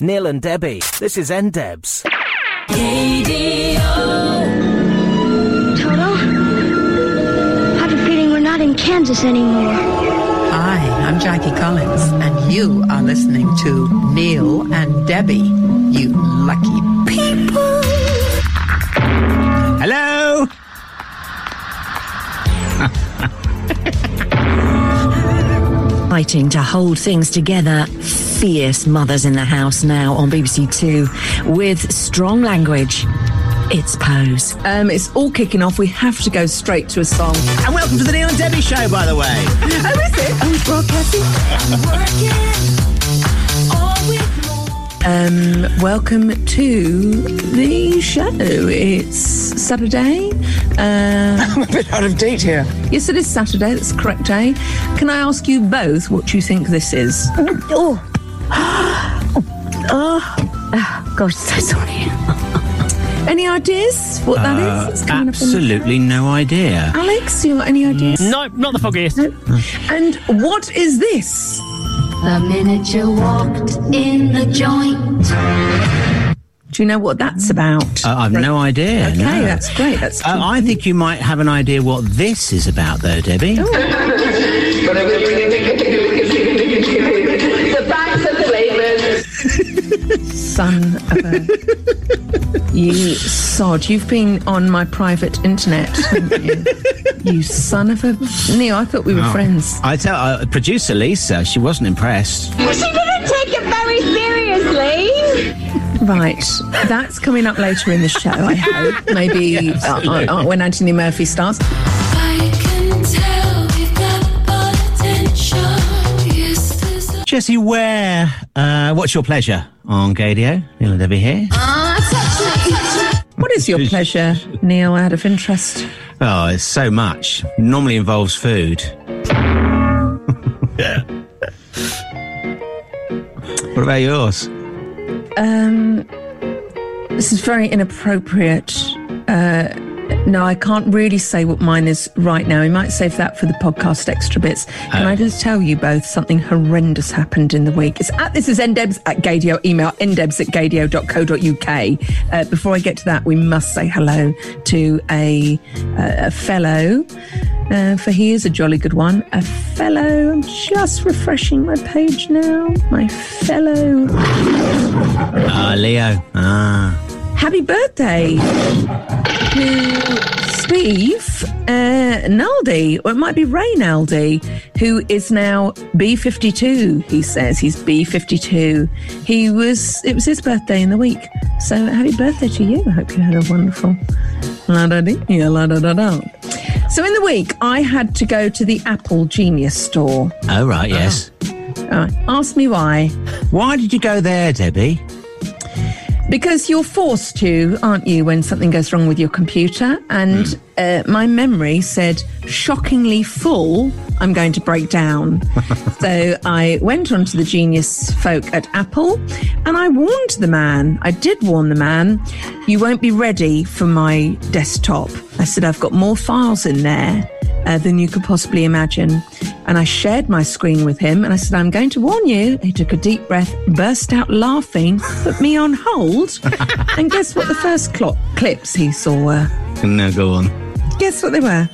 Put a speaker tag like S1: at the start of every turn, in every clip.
S1: Neil and Debbie, this is NDebs.
S2: Toto? I have a feeling we're not in Kansas anymore.
S3: Hi, I'm Jackie Collins, and you are listening to Neil and Debbie, you lucky people.
S4: Hello?
S5: Fighting to hold things together. Fierce mothers in the house now on BBC Two with strong language. It's Pose.
S6: Um, it's all kicking off. We have to go straight to a song.
S4: And welcome to the Neil and Debbie show, by the way.
S6: Oh, is it? Are we broadcasting? Um, welcome to the show. It's Saturday. Uh,
S3: I'm a bit out of date here.
S6: yes, it is Saturday. That's the correct day. Can I ask you both what you think this is?
S2: Oh. Oh. Gosh, so sorry.
S6: Any ideas what that
S4: Uh,
S6: is? It's coming up in the-
S4: absolutely no idea.
S6: Alex, you got any ideas?
S7: No, not the foggiest.
S6: And what is this?
S8: The minute you walked in the joint.
S6: Do you know what that's about?
S4: Uh, I've no idea.
S6: okay,
S4: no.
S6: that's great. That's
S4: Uh, I think you might have an idea what this is about, though, Debbie.
S6: son of a. you sod. You've been on my private internet, haven't you? you son of a. Neil, I thought we were
S4: Oh.
S6: friends.
S4: I tell uh, producer Lisa, she wasn't impressed.
S2: She didn't take it very seriously.
S6: Right. That's coming up later in the show, I hope. Maybe uh, uh, uh, when Anthony Murphy starts.
S4: Jessie Ware, uh, what's your pleasure on Gaydio? Neil and Debbie here.
S6: What is your pleasure, Neil, out of interest?
S4: Oh, it's so much. Normally involves food. yeah. What about yours?
S6: Um, this is very inappropriate. Uh, no, I can't really say what mine is right now. We might save that for the podcast extra bits. Can I just tell you both something horrendous happened in the week? It's at this is ndebs at gaydio. Email ndebs at gaydio.co.uk. Uh, before I get to that, we must say hello to a, uh, a fellow. Uh, for he is a jolly good one. A fellow. I'm just refreshing my page now. My fellow.
S4: Ah, Leo. Ah.
S6: Happy birthday to Steve uh, Naldi, or it might be Ray Naldi, who is now B52. He says he's B52. He was, it was his birthday in the week. So happy birthday to you. I hope you had a wonderful la da dee, la da da da. So in the week, I had to go to the Apple Genius store.
S4: Oh, right, yes.
S6: Uh, ask me why.
S4: Why did you go there, Debbie?
S6: Because you're forced to, aren't you, when something goes wrong with your computer? And uh, my memory said, shockingly full, I'm going to break down. so I went on to the genius folk at Apple and I warned the man, I did warn the man, you won't be ready for my desktop. I said, I've got more files in there uh, than you could possibly imagine. And I shared my screen with him and I said, I'm going to warn you. He took a deep breath, burst out laughing, put me on hold. and guess what the first clo- clips he saw were?
S4: No, go on.
S6: Guess what they were?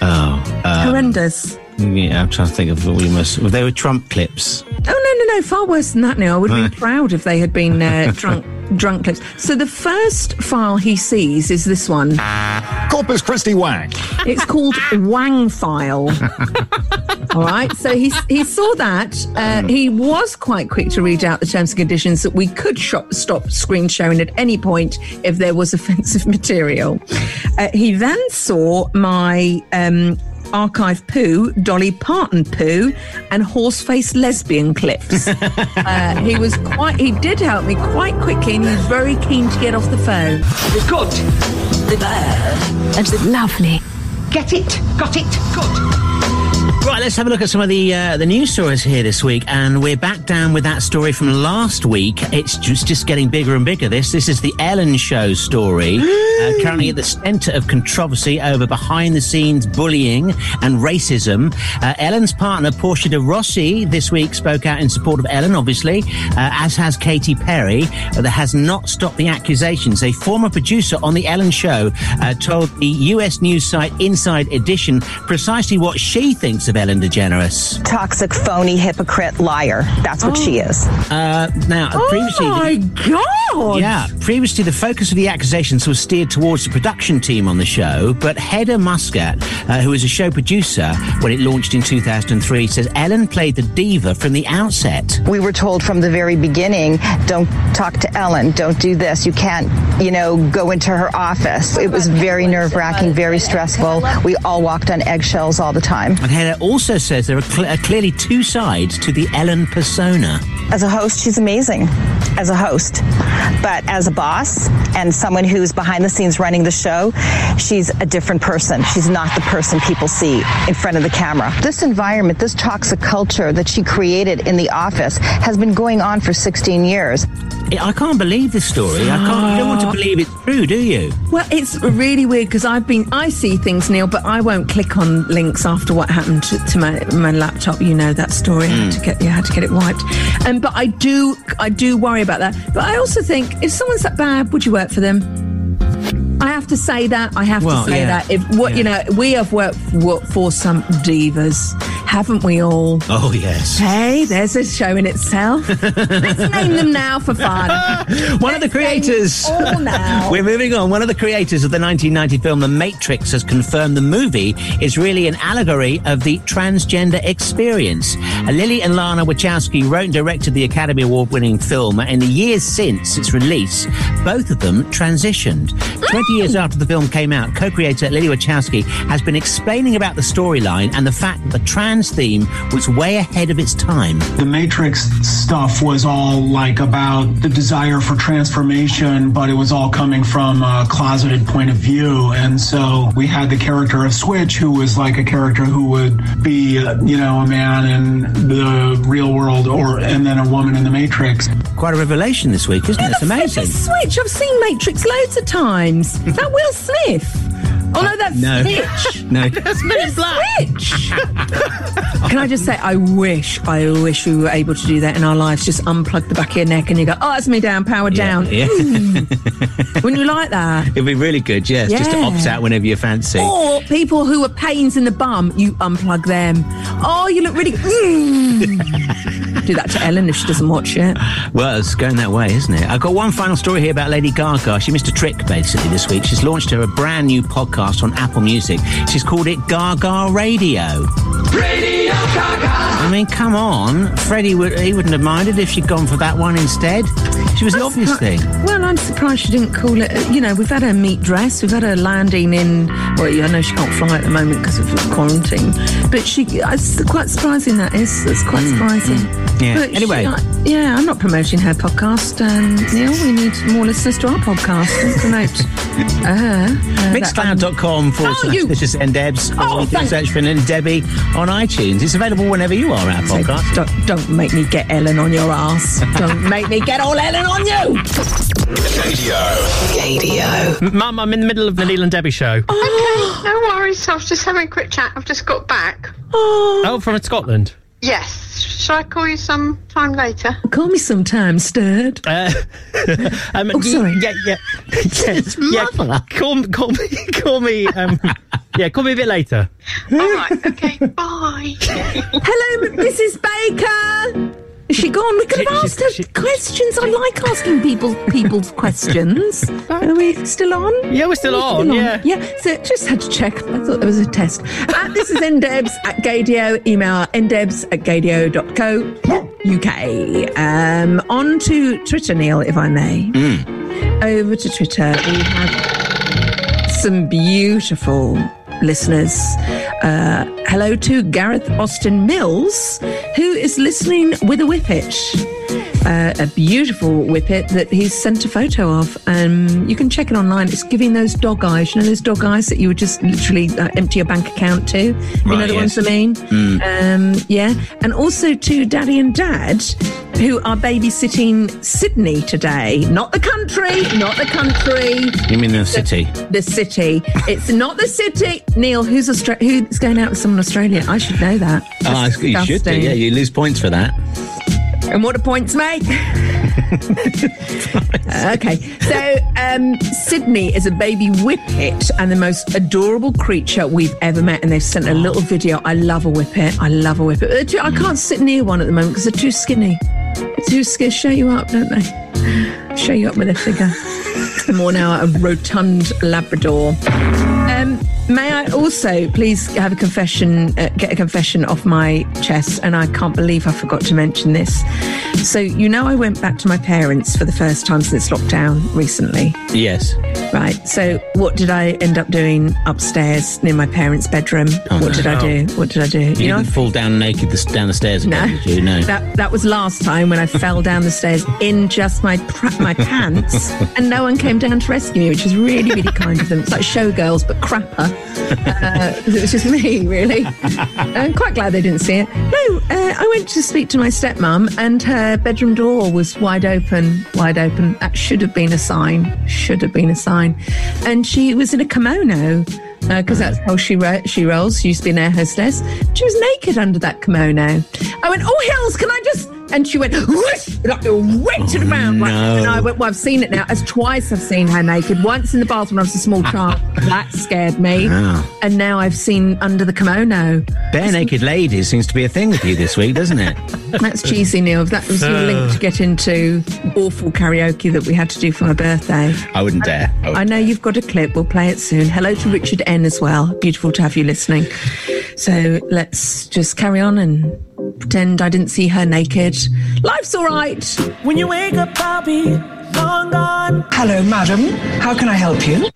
S4: Oh, uh,
S6: Horrendous.
S4: yeah, I'm trying to think of what we must. They were Trump clips.
S6: Oh, no, no, no, far worse than that now. I would have been proud if they had been uh, drunk, drunk clips. So the first file he sees is this one.
S9: Corpus Christi Wang.
S6: It's called Wang File. All right. So he he saw that. Uh, he was quite quick to read out the terms and conditions that we could shop, stop screen sharing at any point if there was offensive material. Uh, he then saw my. Um, Archive poo, Dolly Parton poo, and horse-faced lesbian clips. uh, he was quite. He did help me quite quickly, and he was very keen to get off the phone.
S10: The good, the bad, and the lovely. Get it? Got it? Good.
S4: Right, let's have a look at some of the uh, the news stories here this week, and we're back down with that story from last week. It's just just getting bigger and bigger. This this is the Ellen Show story, uh, currently at the centre of controversy over behind the scenes bullying and racism. Uh, Ellen's partner Portia de Rossi this week spoke out in support of Ellen, obviously, uh, as has Katy Perry. That has not stopped the accusations. A former producer on the Ellen Show uh, told the U.S. news site Inside Edition precisely what she thinks of Ellen DeGeneres.
S7: Toxic, phony, hypocrite, liar. That's what she is.
S4: Uh, now, previously,
S6: Oh my God!
S4: yeah, previously the focus of the accusations was steered towards the production team on the show, but Hedda Muscat, uh, who was a show producer when it launched in 2003, says Ellen played the diva from the outset.
S7: We were told from the very beginning, don't talk to Ellen, don't do this. You can't, you know, go into her office. It was very nerve wracking, very stressful. We all walked on eggshells all the time.
S4: And Hedda also says there are, cl- are clearly two sides to the Ellen persona.
S7: As a host, she's amazing as a host. But as a boss and someone who's behind the scenes running the show, she's a different person. She's not the person people see in front of the camera. This environment, this toxic culture that she created in the office has been going on for 16 years.
S4: I can't believe this story. I can't. You don't want to believe it's true, do you?
S6: Well, it's really weird because I've been, I see things, Neil, but I won't click on links after what happened to, to my, my laptop. You know that story. I had to get, you had to get it wiped. Um, but I do, I do worry about that. But I also think if someone's that bad, would you work for them? I have to say that. I have
S4: Well,
S6: to say
S4: yeah.
S6: that. If what you know, we have worked for, for some divas, haven't we all?
S4: Oh yes.
S6: Hey, there's a show in itself. Let's name them now for fun.
S4: One of the creators.
S6: all now.
S4: We're moving on. One of the creators of the 1990 film The Matrix has confirmed the movie is really an allegory of the transgender experience. Uh, Lily and Lana Wachowski wrote and directed the Academy Award winning film. and In the years since its release, both of them transitioned. 20 years after the film came out, co creator Lily Wachowski has been explaining about the storyline and the fact that the trans theme was way ahead of its time.
S10: The Matrix stuff was all like about the desire for transformation, but it was all coming from a closeted point of view. And so we had the character of Switch, who was like a character who would be, uh, you know, a man in the real world, or and then a woman in the Matrix.
S4: Quite a revelation this week, isn't it? It's amazing.
S6: Switch. I've seen Matrix loads of times. Is that Will Smith? Oh no, that's
S4: No.
S6: Stitch.
S4: No.
S6: That's Switch. Can I just say, I wish, I wish we were able to do that in our lives. Just unplug the back of your neck and you go, oh, that's me down, power down.
S4: Yeah.
S6: Wouldn't you like that?
S4: It'd be really good, yes, just to opt out whenever you fancy.
S6: Or people who are pains in the bum, you unplug them. Oh, you look really. Mm. Do that to Ellen if she doesn't watch it.
S4: Well, it's going that way, isn't it? I've got one final story here about Lady Gaga. She missed a trick, basically, this week. She's launched her a brand new podcast on Apple Music. She's called it Gaga Radio.
S11: Radio.
S4: I mean, come on. Freddie, would, he wouldn't have minded if she'd gone for that one instead. She was the obvious thing.
S6: Well, I'm surprised she didn't call it. You know, we've had her meet dress, we've had her landing in. Well, I know she can't fly at the moment because of quarantine, but she. It's quite surprising that is. It's quite surprising.
S4: Mm, Yeah.
S6: But she-
S4: Anyway.
S6: I- yeah, I'm not promoting her podcast. Um, Neil, we need more listeners to our podcast. Don't promote uh, her. Uh,
S4: Mixcloud.com forward
S6: Oh,
S4: slash This is Ndebs.
S6: Oh,
S4: or you can search for Debbie on iTunes. It's available whenever you are, our
S6: So
S4: podcast.
S6: Don't, don't make me get Ellen on your ass. don't make me get all Ellen on you.
S12: M- Mum, I'm in the middle of the Neil and Debbie show.
S13: Okay, no worries. I was just having a quick chat. I've just got back.
S12: Oh, from Scotland.
S13: Yes. Shall I call you some time later?
S6: Call me sometime, stirred.
S12: Uh, um,
S6: Oh, sorry.
S12: Yeah, yeah, yeah. yeah. Call, call me, call me. Um, yeah, call me a bit later.
S13: All right. Okay. Bye.
S6: Hello, Mrs. Baker. Is she gone? We could have asked her questions. I like asking people people's questions. Are we still on?
S12: Yeah, we're still
S6: Are
S12: on,
S6: we
S12: yeah.
S6: yeah. So just had to check. I thought there was a test. Uh, this is ndebs at gaydio. Email ndebs at gaydio.co.uk. Um, on to Twitter, Neil, if I may. Over to Twitter. We have some beautiful listeners. Uh, hello to Gareth Austin Mills, who is listening with a whippet. Uh, a beautiful whippet that he's sent a photo of. Um, you can check it online. It's giving those dog eyes. You know those dog eyes that you would just literally uh, empty your bank account to. You know
S4: Right,
S6: the ones. I mean.
S4: Mm.
S6: Um, yeah, and also to Daddy and Dad, who are babysitting Sydney today. Not the country. Not the country.
S4: You mean the city?
S6: The city. It's not the city. Neil, who's Austra- who's going out with someone in Australia? I should know that.
S4: Oh, you should do. Yeah, you lose points for that.
S6: And what do points make? okay, so um, Sydney is a baby whippet and the most adorable creature we've ever met. And they've sent a little video. I love a whippet. I love a whippet. I can't sit near one at the moment because they're too skinny. They're too skinny. Show you up, don't they? Show you up with a figure. More now a rotund Labrador. Um, may I also please have a confession, uh, get a confession off my chest? And I can't believe I forgot to mention this. So, you know, I went back to my parents for the first time since lockdown recently.
S4: Yes.
S6: Right. So, what did I end up doing upstairs near my parents' bedroom?
S4: Oh,
S6: what
S4: no.
S6: did I do? What did I do?
S4: You,
S6: know,
S4: didn't fall down naked the, down the stairs again,
S6: No.
S4: did you? No.
S6: that that was last time when I fell down the stairs in just my my pants, and no one came down to rescue me, which is really really kind of them. It's like showgirls but crapper. Uh, it was just me, really. I'm quite glad they didn't see it. No, uh, I went to speak to my stepmom, and her bedroom door was wide open, wide open. That should have been a sign. Should have been a sign. And she was in a kimono because that's how she ro- she rolls. She used to be an air hostess. She was naked under that kimono. I went, "Oh hells, can I just?" And she went, whoosh, like, went to the oh, ground. like-
S4: no.
S6: And I went, "Well, I've seen it now. As twice I've seen her naked. Once in the bathroom when I was a small child. that scared me.
S4: Wow.
S6: And now I've seen under the kimono.
S4: Bare naked ladies seems to be a thing with you this week, doesn't it?
S6: That's cheesy, Neil. That was your uh. link to get into awful karaoke that we had to do for my birthday.
S4: I wouldn't dare. I,
S6: I
S4: would-
S6: know you've got a clip. We'll play it soon. Hello to Richard N as well. Beautiful to have you listening. So let's just carry on and pretend I didn't see her naked. Life's all right.
S11: When you wake up, I'll be long gone.
S14: Hello, madam. How can I help you?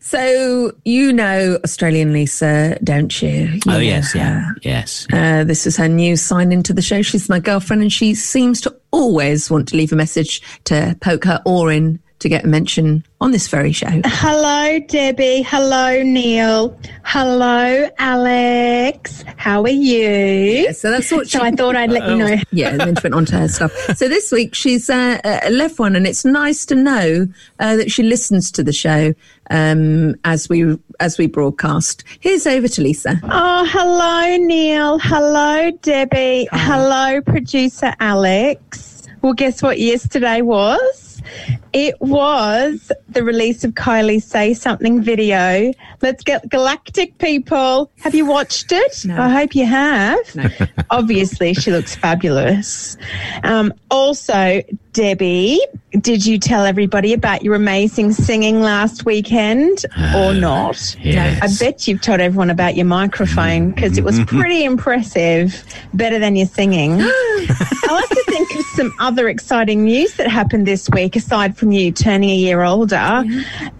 S6: So you know Australian Lisa, don't you? You
S4: oh yes, yeah,
S6: her.
S4: yes.
S6: Uh, this is her new sign into the show. She's my girlfriend, and she seems to always want to leave a message to poke her oar in to get a mention on this very show.
S15: Hello, Debbie. Hello, Neil. Hello, Alex. How are you?
S6: so that's what.
S15: So I thought I'd let you know.
S6: yeah, and then she went on to her stuff. So this week she's uh, uh, left one, and it's nice to know uh, that she listens to the show um, as we as we broadcast. Here's over to Lisa.
S15: Oh, hello, Neil. Hello, Debbie. Hello, producer Alex. Well, guess what yesterday was? It was the release of Kylie's Say Something video. Let's get galactic, people. Have you watched it? I hope you have. Obviously, she looks fabulous. Um, also, Debbie, did you tell everybody about your amazing singing last weekend or not?
S4: yes.
S15: I bet you've told everyone about your microphone because it was pretty impressive, better than your singing. I'll have to think of some other exciting news that happened this week aside from you turning a year older.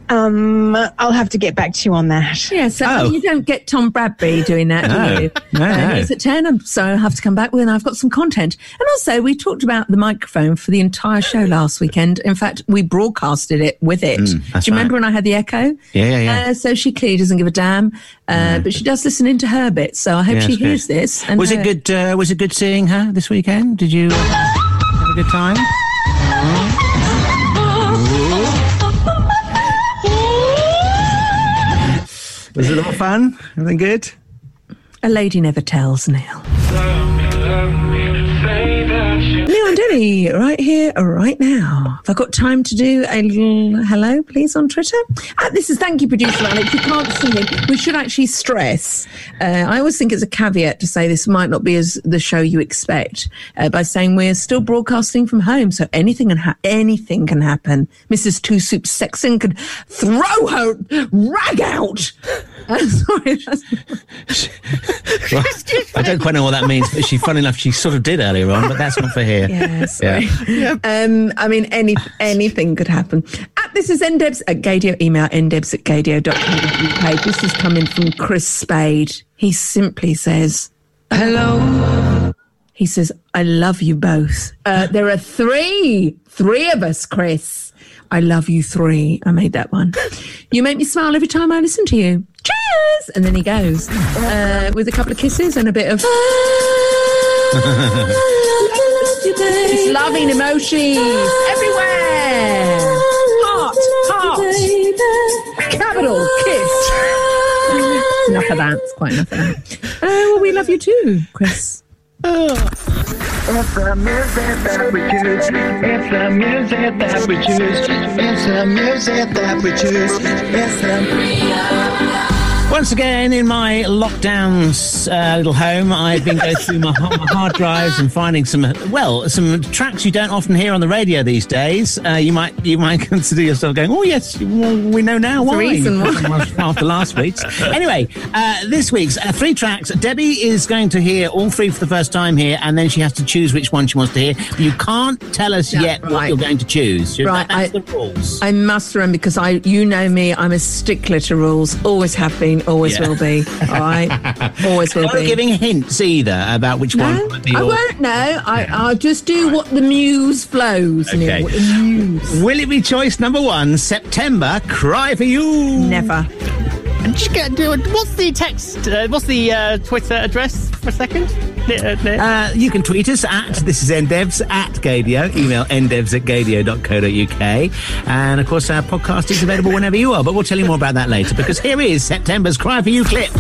S15: Um, I'll have to get back to you on that.
S6: Yeah, so I mean, you don't get Tom Bradby doing that,
S15: No.
S6: do you?
S15: No,
S6: Uh,
S15: no.
S6: He's at 10, and so I have to come back with, and I've got some content. And also, we talked about the microphone for the entire show last weekend. In fact, we broadcasted it with it.
S4: Mm,
S6: do
S4: that's
S6: you remember
S4: right.
S6: when I had the echo?
S4: Yeah, yeah, yeah.
S6: Uh, so she clearly doesn't give a damn, uh, but she does listen into her bit. So I hope
S4: Yeah,
S6: she hears
S4: good.
S6: this. And
S4: was
S6: her-
S4: it good? Uh, was it good seeing her this weekend? Did you uh, have a good time? Was it all fun? Everything good?
S6: A lady never tells, Neil. And Debbie, right here, right now. Have I got time to do a little hello, please, on Twitter? Uh, this is thank you, producer Alex. You can't see it. We should actually stress. Uh, I always think it's a caveat to say this might not be as the show you expect uh, by saying we're still broadcasting from home, so anything can ha- anything can happen. Mrs. Two Soup Sexton could throw her rag out. Uh, sorry, that's-
S4: Well, I don't quite know what that means, but she, funny enough, she sort of did earlier on, but that's not for here.
S6: Yeah, sorry. Um, I mean, any anything could happen. At this is ndebs at gaydio. Email ndebs at gaydio.co.uk. This is coming from Chris Spade. He simply says,
S3: Hello.
S6: He says, I love you both. Uh, there are three, three of us, Chris. I love you three. I made that one. You make me smile every time I listen to you. Cheers! And then he goes uh, with a couple of kisses and a bit of. Just loving emojis everywhere. Heart, heart. Capital kiss. enough of that. It's quite enough of that. Oh, well, we love you too, Chris.
S11: It's the music that we choose. It's the music that we choose. It's the music that we choose. It's the.
S4: Once again, in my lockdown uh, little home, I've been going through my, my hard drives and finding some, well, some tracks you don't often hear on the radio these days. Uh, you might you might consider yourself going, oh yes, well, we know now why.
S6: reason why.
S4: After last week's. Anyway, uh, this week's uh, three tracks. Debbie is going to hear all three for the first time here, and then she has to choose which one she wants to hear. You can't tell us
S6: Yeah,
S4: yet what you're going to choose.
S6: Right,
S4: That's
S6: I-
S4: the rules.
S6: I must remember because I, you know me, I'm a stickler to rules. Always have been, always
S4: Yeah.
S6: will be. All right, always will
S4: Not
S6: be.
S4: giving hints either about which
S6: no,
S4: one might be
S6: I
S4: your-
S6: won't know. I, I'll just do what the muse flows. Neil,
S4: Okay.
S6: what the muse.
S4: Will it be choice number one, September, Cry for You?
S6: Never.
S12: And just get, do it- what's the text? Uh, what's the uh, Twitter address for a second? Uh,
S4: you can tweet us at this is ndebs at gaydio. Email ndebs at gaydio.co.uk. And of course, our podcast is available whenever you are. But we'll tell you more about that later because here is September's Cry for You clip.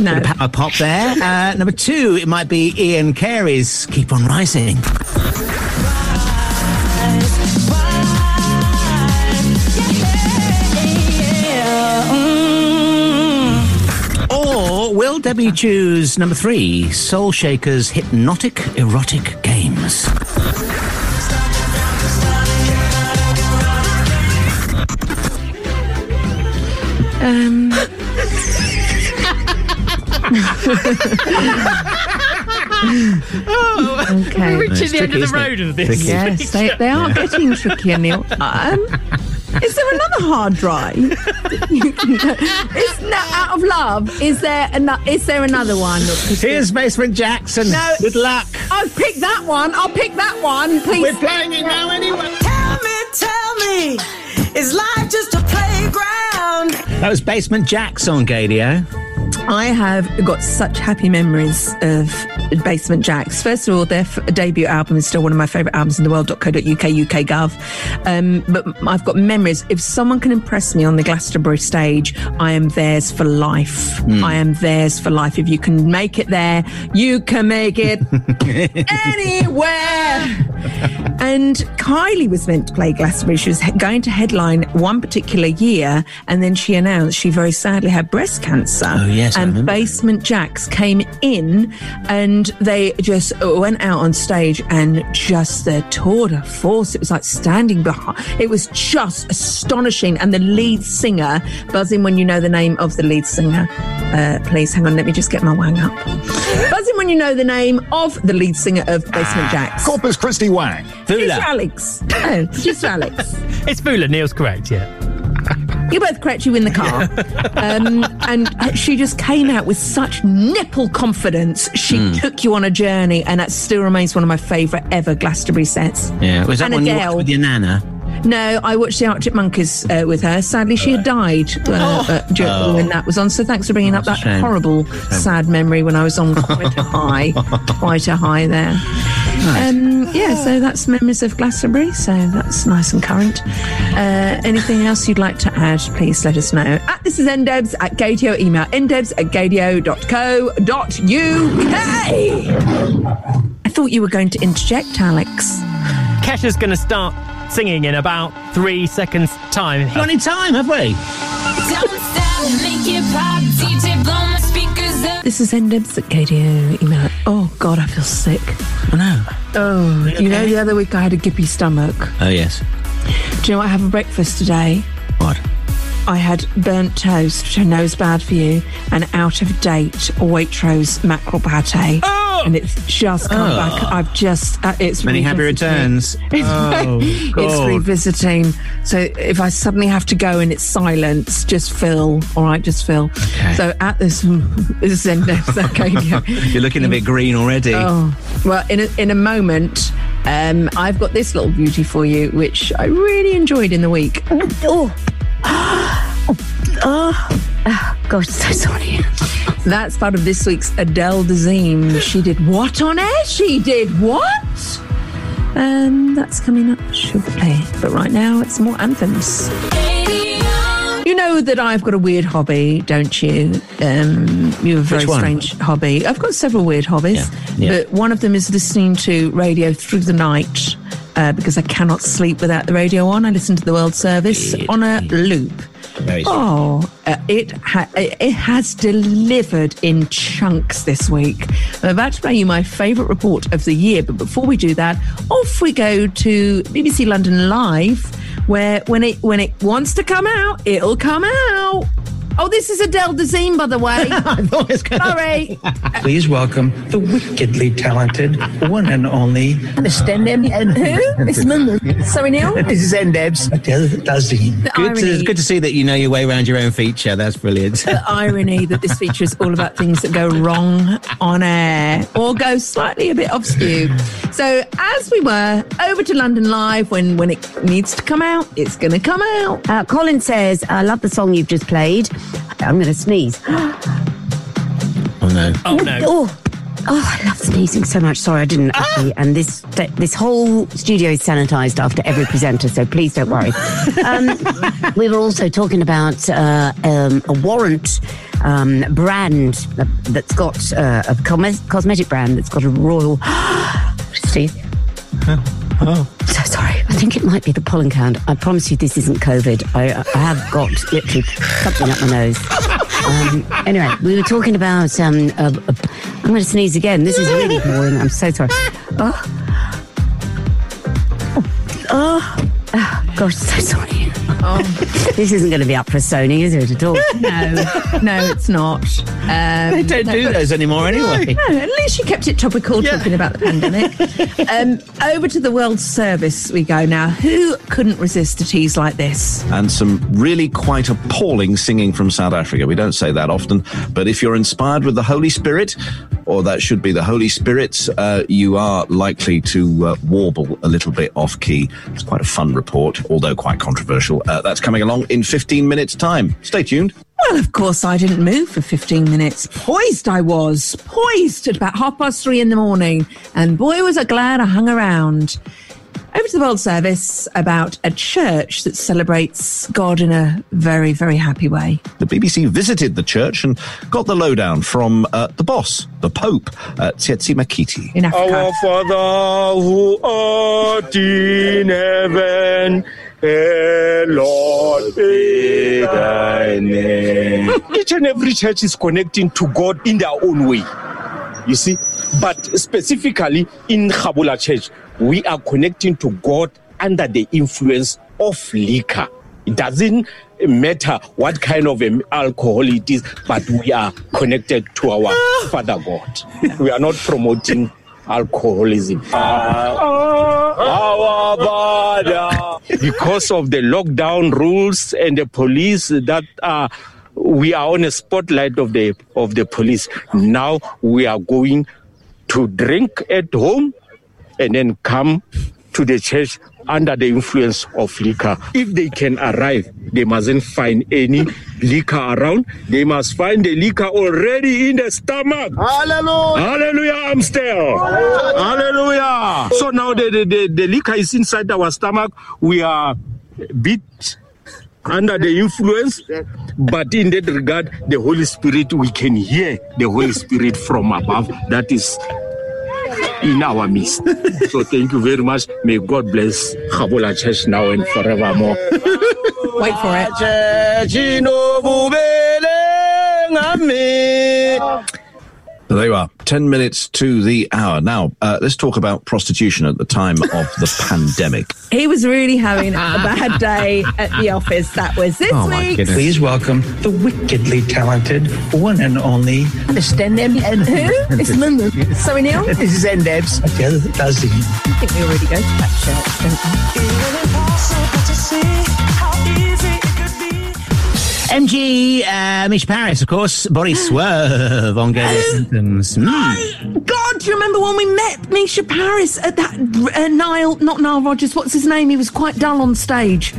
S6: No.
S4: Bit power pop there. Uh, number two, it might be Ian Carey's Keep on Rising. Will Debbie choose number three, Soul Shaker's Hypnotic Erotic Games?
S6: Um.
S12: oh,
S6: Okay.
S12: we're reaching
S6: It's
S12: the end of the road of this.
S6: Tricky. Yes, they, they are getting trickier, Neil. Um, is there another hard drive? You can go- Is no, out of love? Is there ano- Is there another one?
S4: Here's Basement Jackson.
S6: No,
S4: Good luck.
S6: I'll pick that one. I'll pick that one. Please.
S4: We're playing it now anyway.
S11: Tell me, tell me, is life just a playground?
S4: That was Basement Jaxx on Gaydio.
S6: I have got such happy memories of Basement Jaxx. First of all, their f- debut album is still one of my favourite albums in the world. .co.uk, UK Gov. Um, but I've got memories. If someone can impress me on the Glastonbury stage, I am theirs for life. I am theirs for life. If you can make it there, you can make it anywhere. And Kylie was meant to play Glastonbury. She was going to headline one particular year, and then she announced she very sadly had breast cancer.
S4: Oh, yes,
S6: and. Basement Jaxx came in, and they just went out on stage, and just the tour de force. It was like standing behind. It was just astonishing. And the lead singer, buzzing when you know the name of the lead singer. Uh, please hang on. Let me just get my wang up. buzzing when you know the name of the lead singer of Basement Jaxx.
S9: Corpus Christi Wang.
S6: Producer Alex. Oh, producer Alex.
S12: It's Vula. Neil's correct. Yeah.
S6: You're both correct. You in the car. um, and she just came out with such nipple confidence. She
S4: Hmm.
S6: took you on a journey, and that still remains one of my favourite ever Glastonbury sets.
S4: Yeah, was that
S6: and
S4: one you
S6: Adele.
S4: watched with your nana?
S6: No, I watched the Arctic Monkeys uh, with her. Sadly, she had died uh, uh, during,
S4: Oh.
S6: when that was on. So thanks for bringing up that
S4: That's a shame.
S6: horrible, sad memory when I was on quite a high, quite a high there. Um, yeah, so that's memories of Glastonbury. So that's nice and current. Uh, anything else you'd like to add? Please let us know. At this is ndebs at gaydio. Email ndebs at gaydio.co.uk. I thought you were going to interject, Alex.
S12: Kesha's going to start singing in about three seconds' time.
S4: Got any time, have we?
S6: This is ndebs at gaydio. Email. Oh God, I feel sick.
S4: I know.
S6: Oh, you know, the other week I had a gippy stomach.
S4: Oh, yes.
S6: Do you know what I had for breakfast today?
S4: What?
S6: I had burnt toast, which I know is bad for you, and out of date Waitrose mackerel pate.
S12: Oh!
S6: And it's just come
S4: Oh.
S6: back. I've just uh, it's
S4: Many happy returns.
S6: It's,
S4: Oh,
S6: it's revisiting. So if I suddenly have to go and it's silence, just Phil. All right, just Phil. So at this, this end, okay. yeah.
S4: You're looking a bit green already.
S6: Oh, well, in a, in a moment, um, I've got this little beauty for you, which I really enjoyed in the week.
S16: Oh, oh, oh gosh, so sorry.
S6: That's part of this week's Adele Dazeem. She did what on air? She did what? And that's coming up shortly. But right now, it's more anthems. You know that I've got a weird hobby, don't you? Um, you have a very strange hobby. I've got several weird hobbies,
S4: Yeah, yeah.
S6: but one of them is listening to radio through the night uh, because I cannot sleep without the radio on. I listen to the World Service on a loop. Oh, uh, it ha- it has delivered in chunks this week. I'm about to play you my favourite report of the year, but before we do that, off we go to BBC London Live, where when it when it wants to come out, it'll come out. Oh, this is Adele Dazeem, by the way. Sorry.
S14: Please welcome the wickedly talented one and only.
S6: Understand him? And who? It's Mungo. Sorry, Neil.
S14: This is Endebs. Adele Dazeem.
S6: The
S4: Good to, good to see that you know your way around your own feature. That's brilliant.
S6: the irony that this feature is all about things that go wrong on air or go slightly a bit off skew. So, as we were, over to London Live when, when it needs to come out, it's going to come out.
S16: Uh, Colin says, I love the song you've just played. I'm going to sneeze.
S4: Oh no.
S16: Oh, no. Oh. Oh, I love sneezing so much. Sorry, I didn't actually. And this this whole studio is sanitized after every presenter, so please don't worry. Um, we were also talking about uh, um, a warrant um, brand that- that's got uh, a cosme- cosmetic brand that's got a royal. Steve.
S14: Oh.
S16: So sorry. I think it might be the pollen count. I promise you this isn't COVID. I, I have got literally something up my nose. Um, anyway, we were talking about. Um, uh, uh, I'm going to sneeze again. This is really boring. I'm so sorry. Oh. Oh. oh. Gosh, so sorry.
S6: Oh.
S16: This isn't going to be up for Sony, is it at all?
S6: No, no, it's not. Um,
S4: They don't
S6: no,
S4: do those anymore anyway.
S6: No, at least you kept it topical talking about the pandemic. um, over to the World Service we go now. Who couldn't resist a tease like this?
S9: and some really quite appalling singing from South Africa. We don't say that often, but if you're inspired with the Holy Spirit, or that should be the Holy Spirits, uh, you are likely to uh, warble a little bit off key. It's quite a fun report, although quite controversial. Uh, that's coming along in 15 minutes' time. Stay tuned.
S6: Well, of course, I didn't move for 15 minutes. Poised I was, poised at about half past three in the morning. And boy, was I glad I hung around. Over to the World Service about a church that celebrates God in a very, very happy way.
S9: The BBC visited the church and got the lowdown from uh, the boss, the Pope, uh, Tsietsi Makiti.
S6: In Africa.
S17: Our Father who art in heaven, hallowed be thy name. Each and every church is connecting to God in their own way. You see? But specifically in Gabola Church, we are connecting to God under the influence of liquor. It doesn't matter what kind of alcohol it is, but we are connected to our Father God. We are not promoting alcoholism. Because of the lockdown rules and the police that are we are on a spotlight of the of the police. Now we are going to drink at home and then come to the church under the influence of liquor. If they can arrive, they mustn't find any liquor around. They must find the liquor already in the stomach. Hallelujah. Hallelujah, Amstel. Hallelujah. So now the, the, the, the liquor is inside our stomach. We are bit under the influence, but in that regard, the Holy Spirit, we can hear the Holy Spirit from above. That is in our midst. so thank you very much. May God bless Gabola Church now and forevermore.
S6: Wait for it.
S9: There you are. 10 minutes to the hour. Now, uh, let's talk about prostitution at the time of the pandemic.
S6: He was really having a bad day at the office. That was this week.
S14: Please welcome the wickedly talented one and only.
S6: Understand them? And who? It's Linda. Sorry, Neil.
S14: This is Endebs. Does he?
S6: I think we already go to that
S4: MG, uh, Mish Paris, of course, Body Swerve on Go Symptoms. Mm.
S6: God, do you remember when we met Mica Paris at that uh, Nile, not Nile Rogers, what's his name? He was quite dull on stage.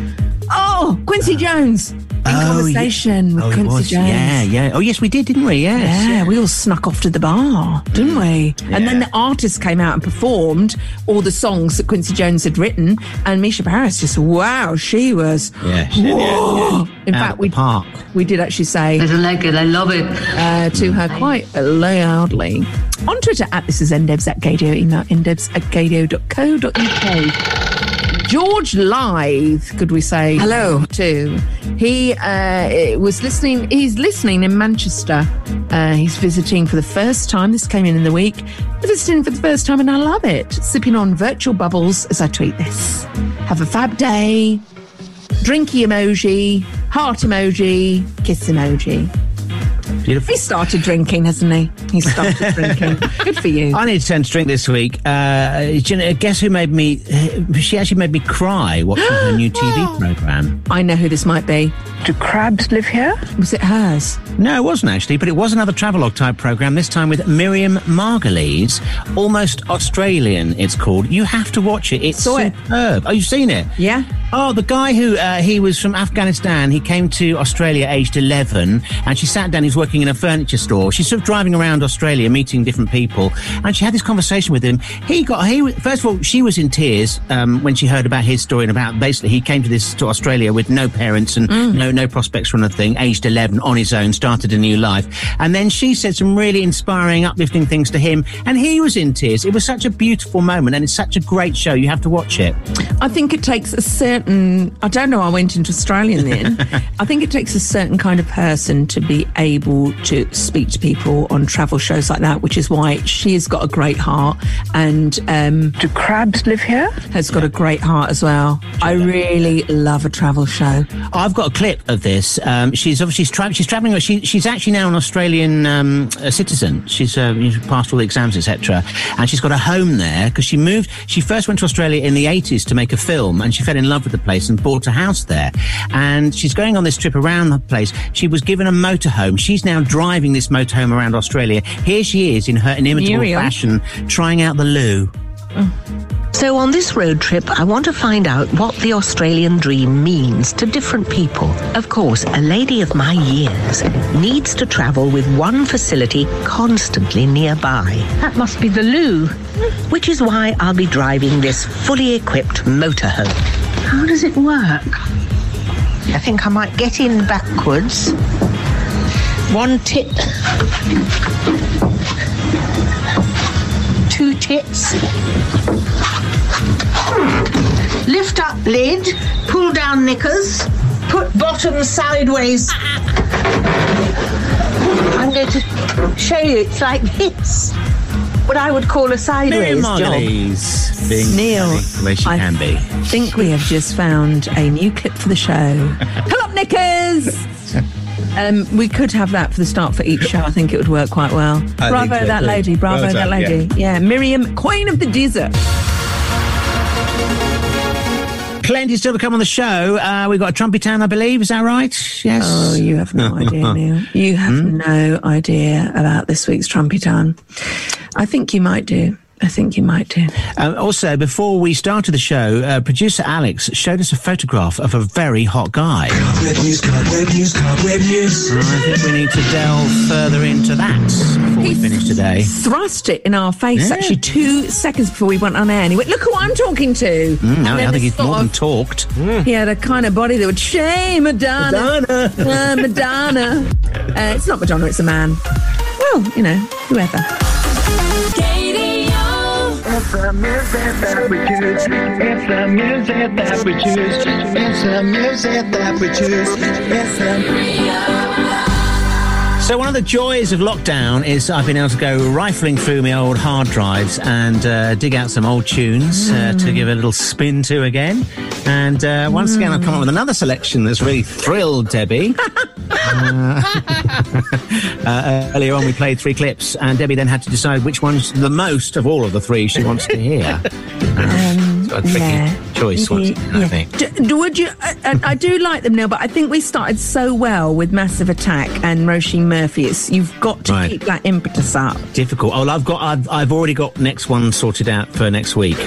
S6: Oh, Quincy Jones. In conversation with
S4: Oh,
S6: Quincy. Jones.
S4: Yeah, yeah. Oh, yes, we did, didn't we? Yes.
S6: Yeah, we all snuck off to the bar, didn't we? And then the artists came out and performed all the songs that Quincy Jones had written, and Mica Paris just wow, she was
S4: Yeah, she did,
S6: whoa.
S4: yeah.
S6: In
S4: Out
S6: fact, we
S4: park.
S6: we did actually say
S8: I don't like it. I love it.
S6: uh, to her quite loudly on Twitter at this is ndebs at gaydio email ndebs at gaydio.co.uk. George Lythe, could we say hello to? He uh, was listening. He's listening in Manchester. Uh, he's visiting for the first time. This came in in the week. Visiting for the first time, and I love it. Sipping on virtual bubbles as I tweet this. Have a fab day. Drinky emoji, heart emoji, kiss emoji.
S4: Beautiful.
S6: He started drinking, hasn't he? He started drinking. Good for you.
S4: I need to turn to drink this week. Uh, do you know, guess who made me? She actually made me cry watching her new TV program.
S6: I know who this might be.
S3: Do crabs live here?
S6: Was it hers?
S4: No, it wasn't actually, but it was another travelogue type program. This time with Miriam Margolyes, almost Australian. It's called. You have to watch it. It's
S6: Saw it.
S4: superb. Oh, you've seen it?
S6: Yeah.
S4: Oh, the guy who uh, he was from Afghanistan. He came to Australia aged eleven, and she sat down. He was working in a furniture store. She's sort of driving around Australia, meeting different people, and she had this conversation with him. He got he first of all, she was in tears um, when she heard about his story and about basically he came to this to Australia with no parents and no no prospects for anything. Aged eleven, on his own, started a new life, and then she said some really inspiring, uplifting things to him, and he was in tears. It was such a beautiful moment, and it's such a great show. You have to watch it.
S6: I think it takes a certain. I don't know. I went into Australian then. I think it takes a certain kind of person to be able to speak to people on travel shows like that, which is why she has got a great heart. And um,
S3: Do crabs live here?
S6: has got a great heart as well. I really love a travel show.
S4: I've got a clip of this. Um, she's obviously she's, tra- she's traveling. She, she's actually now an Australian um, uh, citizen. She's uh, you passed all the exams, etc. And she's got a home there because she moved. She first went to Australia in the 80s to make a film, and she fell in love with the place and bought a house there. And she's going on this trip around the place. She was given a motorhome. She's now driving this motorhome around Australia. Here she is in her inimitable
S6: Muriel.
S4: fashion, trying out the loo.
S18: So, on this road trip, I want to find out what the Australian dream means to different people. Of course, a lady of my years needs to travel with one facility constantly nearby. That must be the loo. Which is why I'll be driving this fully equipped motorhome. How does it work? I think I might get in backwards. One tit. Two tits. Lift up lid, pull down knickers, put bottom sideways. I'm going to show you it's like this. What I would call a sideways job.
S4: Being
S6: Neil,
S4: the way she
S6: I
S4: can be.
S6: think we have just found a new clip for the show. Pull up knickers! Um, we could have that for the start for each show. I think it would work quite well.
S9: I
S6: Bravo,
S9: so
S6: that
S9: too.
S6: lady. Bravo,
S9: Well
S6: that lady. Yeah. Miriam, Queen of the Desert.
S4: Plenty still to come on the show. Uh, we've got a Trumpy Town, I believe. Is that right? Yes.
S6: Oh, you have no idea, Neil. You have
S4: Hmm?
S6: no idea about this week's Trumpy Town. I think you might do. I think you might do.
S4: Um, also, before we started the show, uh, producer Alex showed us a photograph of a very hot guy.
S11: Web news, web news, web news.
S4: I think we need to delve further into that before we finish today.
S6: Thrust it in our face
S4: Yeah.
S6: actually two seconds before we went on air. And he went, Look who I'm talking to.
S4: Mm,
S6: And
S4: no, I think he's more than
S6: of-
S4: talked.
S6: He had a kind of body that would shame Madonna.
S4: Madonna.
S6: Uh, Madonna. Uh, it's not Madonna, it's a man. Well, you know, whoever.
S11: It's the music that we choose. It's the music that we choose. It's the music that we choose. It's the
S4: So one of the joys of lockdown is I've been able to go rifling through my old hard drives and uh, dig out some old tunes uh, to give a little spin to again. And uh, once again, I've come up with another selection that's really thrilled Debbie. Uh, uh, earlier on, we played three clips, and Debbie then had to decide which one's the most of all of the three she wants to hear. Um, a tricky
S6: yeah.
S4: choice, wasn't it, I think.
S6: D- d- would you? I, I- do like them, now, but I think we started so well with Massive Attack and Roisin Murphy. It's you've got to
S4: Right.
S6: keep that impetus up.
S4: Difficult. Oh, I've got. I've, I've already got next one sorted out for next week.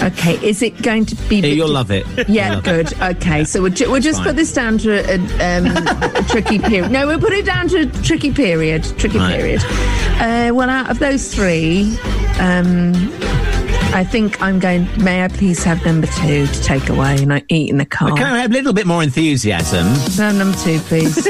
S6: Okay, is it going to be?
S4: Yeah, you'll love it.
S6: Yeah,
S4: Love
S6: good. Okay, so we'll, ju- we'll just
S4: Fine.
S6: put this down to a, um, a tricky period. No, we'll put it down to a tricky period. Tricky
S4: Right.
S6: period. Uh, well, out of those three, um, I think I'm going. May I please have number two to take away and I eat in the car?
S4: Can I have a little bit more enthusiasm?
S6: No, number two, please.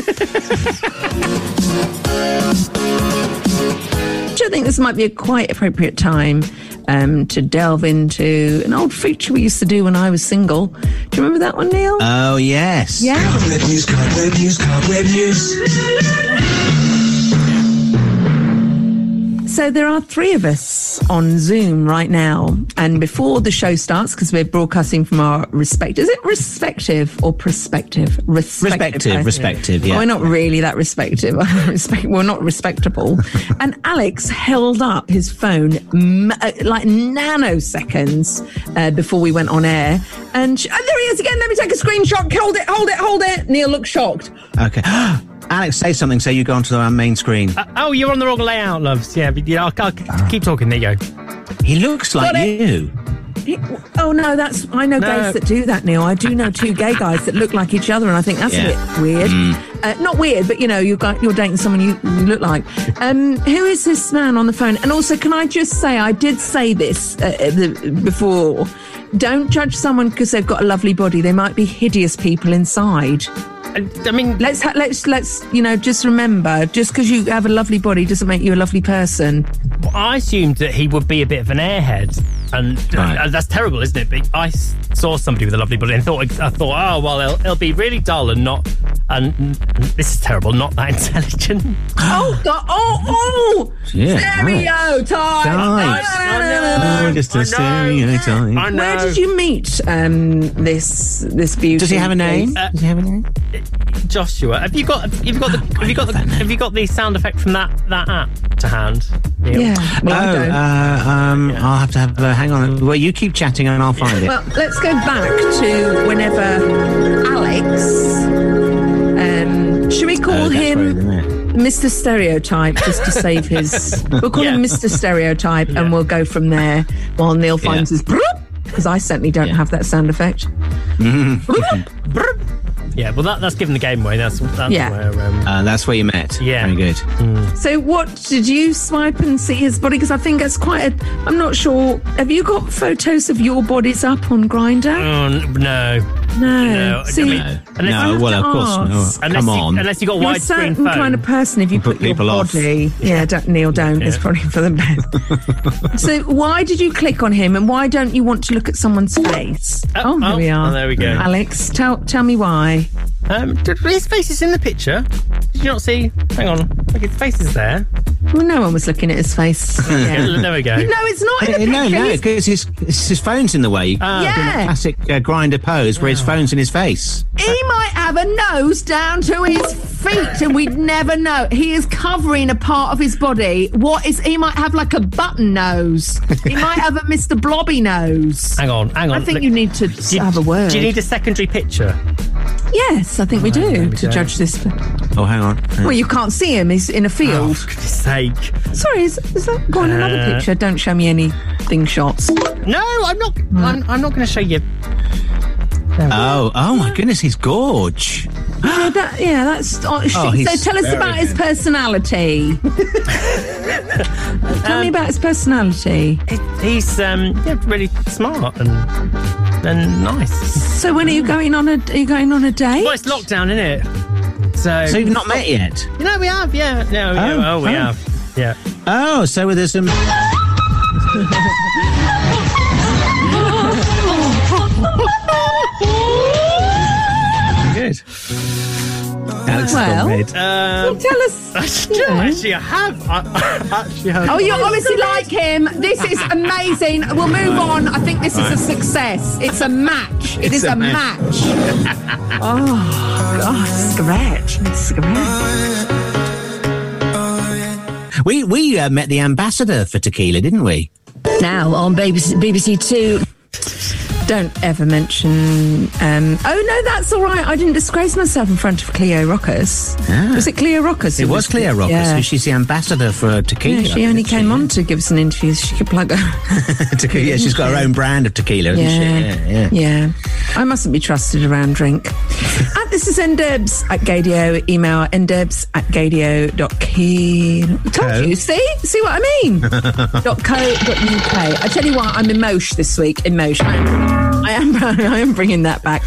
S6: Do you think this might be a quite appropriate time um, to delve into an old feature we used to do when I was single? Do you remember that one, Neil?
S4: Oh yes.
S6: Yeah.
S11: Web news, card, web news, card, web news.
S6: So there are three of us on Zoom right now, and before the show starts, because we're broadcasting from our respect, is it respective or perspective?
S4: Respective,
S6: I-
S4: respective, yeah.
S6: We're not really that respective. Respect, we're not respectable. and Alex held up his phone uh, like nanoseconds uh, before we went on air, and sh- oh, there he is again. Let me take a screenshot. Hold it, hold it, hold it. Neil looks shocked.
S4: Okay. Alex, say something. So you go onto our uh, main screen.
S12: Uh, oh, you're on the wrong layout, loves. Yeah, but, yeah. I'll, I'll ah. keep talking. There you go.
S4: he looks like
S6: it.
S4: you.
S6: Oh no, that's I know
S12: No.
S6: gays that do that, Neil. I do know two gay guys that look like each other, and I think that's
S4: Yeah.
S6: a bit weird. Mm. Uh, not weird, but you know, you've got you're dating someone you, you look like. Um, who is this man on the phone? And also, can I just say, I did say this uh, uh, the, before. Don't judge someone because they've got a lovely body. They might be hideous people inside.
S12: I mean,
S6: let's ha- let's let's you know just remember, just because you have a lovely body doesn't make you a lovely person.
S12: I assumed that he would be a bit of an airhead, and uh, that's terrible, isn't it? But I s- saw somebody with a lovely body and thought, I thought, oh well, it'll, it'll be really dull and not, and this is terrible, not that intelligent.
S6: oh God! Oh oh!
S4: Yeah,
S6: Stereotype.
S4: Nice. Oh, just a stereotype.
S6: Where did you meet um, this this beauty?
S4: Does he have a name?
S12: Uh,
S4: Does he have a name?
S12: Joshua, have you got have you got the have you got the have you got the sound effect from that that app to hand? Neil?
S6: Yeah. Well, I
S4: oh,
S6: don't.
S4: uh, um, I'll have to have. Uh, hang on. Well, you keep chatting and I'll find it.
S6: Well, let's go back to whenever Alex. Should we call
S4: that's
S6: him
S4: right.
S6: Mr. Stereotype just to save his? We'll call him Mr. Stereotype, and we'll go from there while Neil finds his. Because I certainly don't have that sound effect.
S12: Yeah, well, that, that's given the game away. That's that's
S6: Yeah.
S12: where. Um,
S4: Uh, that's where you met.
S12: Yeah.
S4: Very good.
S6: So, what did you swipe and see his body? Because I think it's quite a. I'm not sure. Have you got photos of your bodies up on Grindr?
S12: oh, no.
S6: No.
S12: No, I
S6: See,
S12: mean, unless-
S4: No,
S6: have
S4: well, of course, no.
S6: ask.
S12: Unless
S4: Come
S12: you,
S4: on.
S12: Unless you got
S6: You're a certain
S12: phone.
S6: kind of person if you
S4: Put
S6: put, your
S4: people off.
S6: body. Yeah, don't, Neil, don't. It's probably for the best. so, why did you click on him, and why don't you want to look at someone's face? Uh, oh, here
S12: oh,
S6: we are.
S12: oh, there we go.
S6: Alex, tell tell me why.
S12: Um, did, his face is in the picture. Did you not see? Hang on, look, his face is there.
S6: Well, no one was looking at his face.
S12: Yeah, there we go.
S6: No, it's not in the
S4: Uh,
S6: picture.
S4: no, no,
S6: He's-
S4: because his, his phone's in the way.
S12: Ah.
S4: Doing
S6: Yeah.
S4: a classic uh, Grindr pose where his phone's in his face.
S6: He might have a nose down to his feet, and we'd never know. He is covering a part of his body. What is? He might have like a button nose. He might have a Mr. Blobby nose.
S12: Hang on, hang on.
S6: I think
S12: Look,
S6: you need to
S12: do you-
S6: have a word.
S12: Do you need a secondary picture?
S6: Yes, I think we do
S12: we
S6: to
S12: go.
S6: judge this.
S4: Oh, hang on.
S6: Well, you can't see him. He's in a field.
S12: For goodness sake.
S6: Sorry, is, is that? Go on, another
S12: Uh,
S6: picture. Don't show me anything shots.
S12: No, I'm not. I'm, I'm not going to show you.
S4: Oh, oh my goodness, he's gorge.
S6: Yeah, that, yeah, that's. Oh, she-
S4: Oh,
S6: so tell us about his personality. tell me about his personality.
S12: He's um, yeah, really smart and and nice.
S6: So when are you going on a? Are you going on a date?
S12: Well, it's lockdown, isn't it? So,
S4: So you've not met yet?
S12: You know, we have, yeah. No, yeah,
S4: Oh,
S12: oh, we
S4: oh.
S12: have. Yeah.
S4: Oh, so there's some.
S6: Well,
S4: gone red.
S6: well, tell us. you know.
S12: Actually, I have. I, I actually have.
S6: Oh, you obviously like him. This is amazing. We'll move on. I think this is a success. It's a match. It
S4: It's
S6: is
S4: a
S6: a
S4: match.
S6: match. oh, God, scratch. Scratch.
S4: We we uh, met the ambassador for tequila, didn't we?
S5: Now on BBC, BBC Two.
S6: Don't ever mention. Um, oh no, that's all right. I didn't disgrace myself in front of Cleo Rocos.
S4: Ah.
S6: Was it Cleo Rocos?
S4: It
S6: who
S4: was Cleo Rocos.
S6: Yeah.
S4: She's the ambassador for tequila.
S6: Yeah, she only came on to give us an interview. So she could plug her.
S4: tequila. Yeah, she's got her own brand of tequila,
S6: Yeah.
S4: she? Yeah, yeah.
S6: Yeah. I mustn't be trusted around drink. at this is ndebs at gaydio. Email ndebs at gaydio.key. Told you. See? See what I mean? dot co dot uk. I tell you what, I'm in emotion this week. Emotion. I am, I am bringing that back.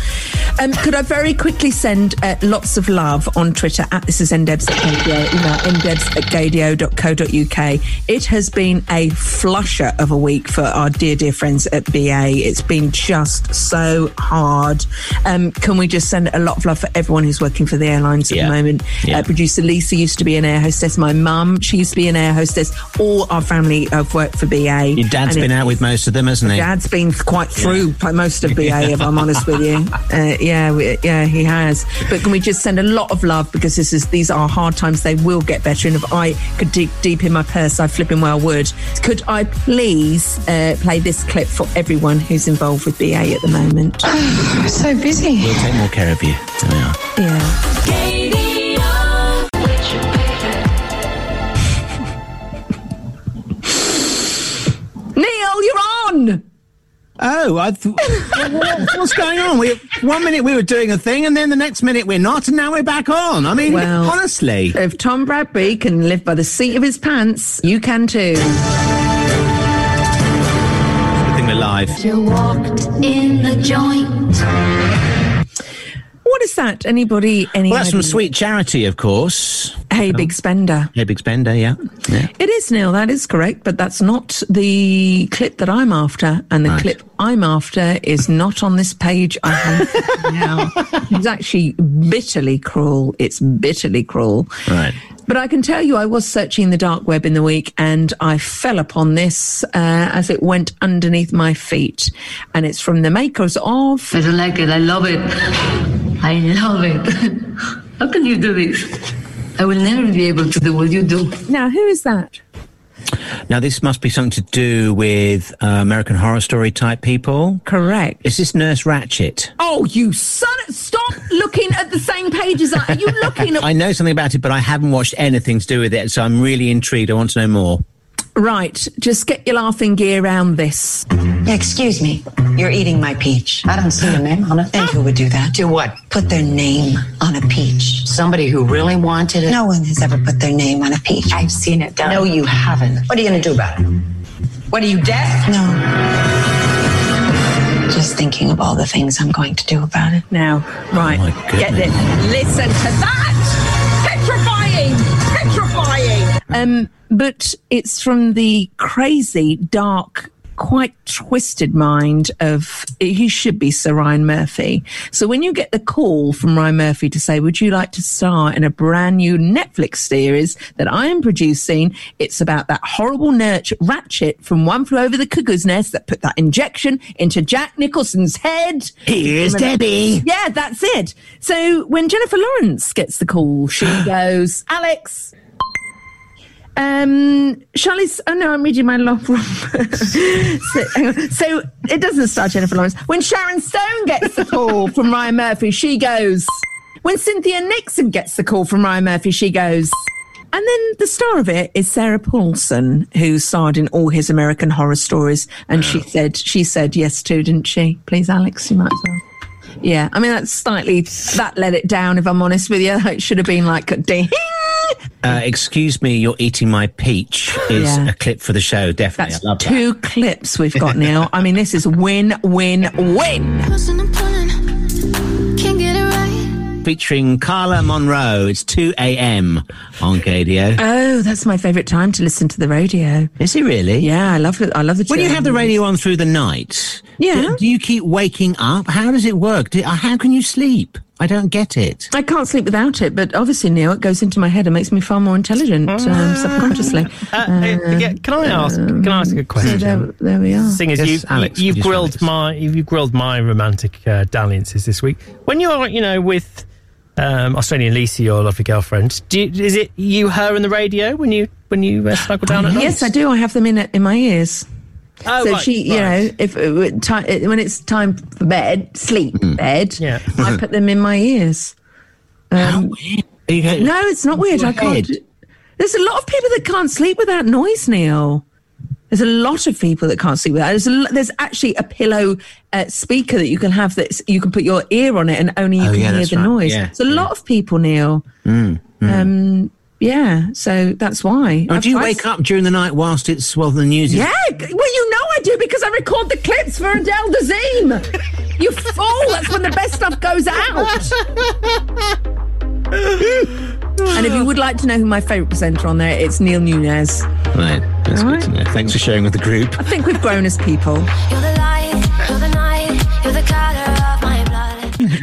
S6: Um, could I very quickly send uh, lots of love on Twitter at this is ndebs at gaydio. Email ndebs at gaydio.co.uk. It has been a flusher of a week for our dear, dear friends at BA. It's been just so hard. Um, can we just send a lot of love for everyone who's working for the airlines at
S4: Yeah.
S6: the moment?
S4: Yeah.
S6: Uh, producer Lisa used to be an air hostess. My mum, she used to be an air hostess. All our family have worked for BA.
S4: Your dad's been
S6: it-
S4: out with most of them, hasn't he?
S6: Dad's been quite through most of BA, if I'm honest with you. Uh, yeah, we, yeah, he has. But can we just send a lot of love because this is these are hard times. They will get better. And if I could dig deep in my purse, I flipping well would. Could I please uh, play this clip for everyone who's involved with BA at the moment?
S2: so busy.
S4: We'll take more care of you. There we are.
S6: Yeah.
S4: Oh, I th- what- what's going on? We one minute we were doing a thing, and then the next minute we're not, and now we're back on. I mean,
S6: Well,
S4: honestly,
S6: if Tom Bradby can live by the seat of his pants, you can too.
S4: good thing we're live.
S8: You walked in the joint.
S6: What is that? Anybody? Any?
S4: Well, that's from? Sweet Charity, of course.
S6: Hey, big spender.
S4: Hey, Big Spender, yeah. yeah.
S6: It is Neil. That is correct, but that's not the clip that I'm after. And the
S4: Right.
S6: clip I'm after is not on this page. I have now. It's actually bitterly cruel. It's bitterly cruel.
S4: Right.
S6: But I can tell you, I was searching the dark web in the week and I fell upon this uh, as it went underneath my feet. And it's from the makers of.
S8: I don't like it. I love it. I love it. How can you do this? I will never be able to do what you do.
S6: Now, who is that?
S4: Now, this must be something to do with uh, American Horror Story type people.
S6: Correct.
S4: Is this Nurse Ratched?
S6: Oh, you son! of- Stop looking at the same page as I. Are you looking at?
S4: I know something about it, but I haven't watched anything to do with it, so I'm really intrigued. I want to know more.
S6: Right, just get your laughing gear around this.
S19: Excuse me, you're eating my peach. I don't see a name on it. And who would do that? Do what? Put their name on a peach. Somebody who really wanted it? No one has ever put their name on a peach. I've seen it done. No, you haven't. What are you going to do about it? What are you deaf? No. Just thinking of all the things I'm going to do about it.
S6: Now, right, oh get this. Listen to that! Um, but it's from the crazy, dark, quite twisted mind of he should be Sir Ryan Murphy. So when you get the call from Ryan Murphy to say, "Would you like to star in a brand new Netflix series that I am producing?" It's about that horrible nurture Ratched from One Flew Over the Cuckoo's Nest that put that injection into Jack Nicholson's head.
S4: Here's Debbie.
S6: Yeah, that's it. So when Jennifer Lawrence gets the call, she goes, Alex. Um, Charlie's. Oh no, I'm reading my log wrong. so, so it doesn't star Jennifer Lawrence. When Sharon Stone gets the call from Ryan Murphy, she goes. When Cynthia Nixon gets the call from Ryan Murphy, she goes. And then the star of it is Sarah Paulson, who starred in all his American horror stories, and she said she said yes to, didn't she? Please, Alex, you might as well. Yeah, I mean that's slightly that let it down. If I'm honest with you, it should have been like a ding.
S4: Uh, excuse me, you're eating my peach is
S6: Yeah.
S4: a clip for the show, definitely.
S6: That's
S4: I love that.
S6: two clips we've got now. I mean, this is win, win, win.
S4: Featuring Carla Monroe. It's 2 a.m. on KDO.
S6: Oh, that's my favourite time to listen to the radio.
S4: Is it really?
S6: Yeah, I love it. I love the.
S4: When you have the radio on through the night,
S6: Yeah.
S4: do, do you keep waking up? How does it work? Do, uh, how can you sleep? I don't get it.
S6: I can't sleep without it, but obviously, Neil, it goes into my head and makes me far more intelligent um, subconsciously.
S12: Uh, uh, yeah, can I ask? Can I ask a question?
S6: So there, there we are.
S12: Seeing as
S4: Yes,
S12: you,
S4: Alex,
S12: you, you've
S4: you
S12: grilled my you've grilled my romantic uh, dalliances this week. When you're, you know, with um, Australian Lisa, your lovely girlfriend, do you, is it you, her, and the radio when you when you uh, snuggle down at night?
S6: Yes, I do. I have them in in my ears.
S12: Oh,
S6: so
S12: right,
S6: she, you
S12: right.
S6: know, if uh, when ti- when it's time for bed, sleep,
S4: Hmm.
S6: bed,
S12: Yeah.
S6: I put them in my ears. Um,
S4: Are you
S6: no, it's not weird. I can't.
S4: head.
S6: There's a lot of people that can't sleep without noise, Neil. There's a lot of people that can't sleep without. There's, a, there's actually a pillow uh, speaker that you can have that you can put your ear on it and only you
S4: Oh,
S6: can
S4: yeah,
S6: hear the
S4: right.
S6: noise.
S4: Yeah,
S6: So a lot of people, Neil.
S4: Mm, mm.
S6: Um, yeah, so that's why.
S4: Oh, do you
S6: tried-
S4: wake up during the night whilst it's well the news? Is-
S6: Yeah, well, you know I do because I record the clips for Adele Dazeem. You fool! That's when the best stuff goes out. and if you would like to know who my favourite presenter on there, it's Neil Nunez.
S4: Right, that's
S6: All
S4: good to know. Thanks for sharing with the group.
S6: I think we've grown as people.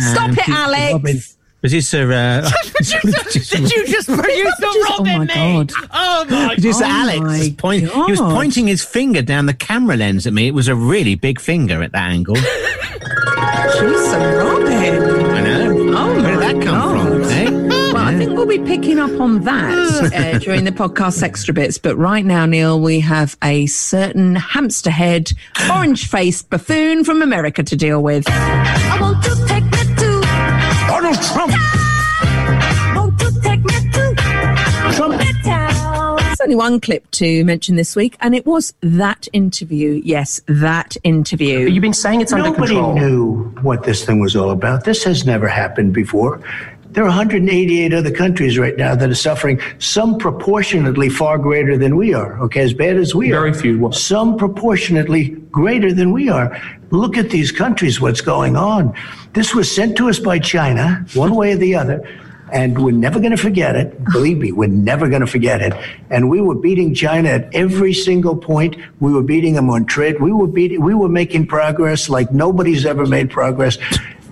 S6: Stop
S4: And
S6: it,
S4: Producer
S6: Alex.
S4: Robin- Producer, uh,
S12: Did you just produce the
S6: Oh
S12: Robin
S6: my
S12: me?
S6: God.
S12: Oh my god!
S4: Producer
S6: Oh
S4: Alex was point, he was pointing his finger down the camera lens at me. It was a really big finger at that angle.
S6: Jeez, so Robin.
S4: I know.
S6: Oh
S4: Where did that come
S6: God.
S4: from?
S6: Be picking up on that uh, during the podcast extra bits. But right now, Neil, we have a certain hamster head, orange faced buffoon from America to deal with. I want to take me to
S4: Donald Trump.
S6: want to take me to Trumpet There's only one clip to mention this week, and it was that interview. Yes, that interview.
S14: You've been saying it's under control.
S20: Nobody knew what this thing was all about. This has never happened before. There are 188 other countries right now that are suffering, some proportionately far greater than we are, okay, as bad as we
S14: Very
S20: are.
S14: Very few.
S20: Some proportionately greater than we are. Look at these countries, what's going on. This was sent to us by China, one way or the other. And we're never going to forget it. Believe me, we're never going to forget it. And we were beating China at every single point. We were beating them on trade. We were beating, we were making progress like nobody's ever made progress.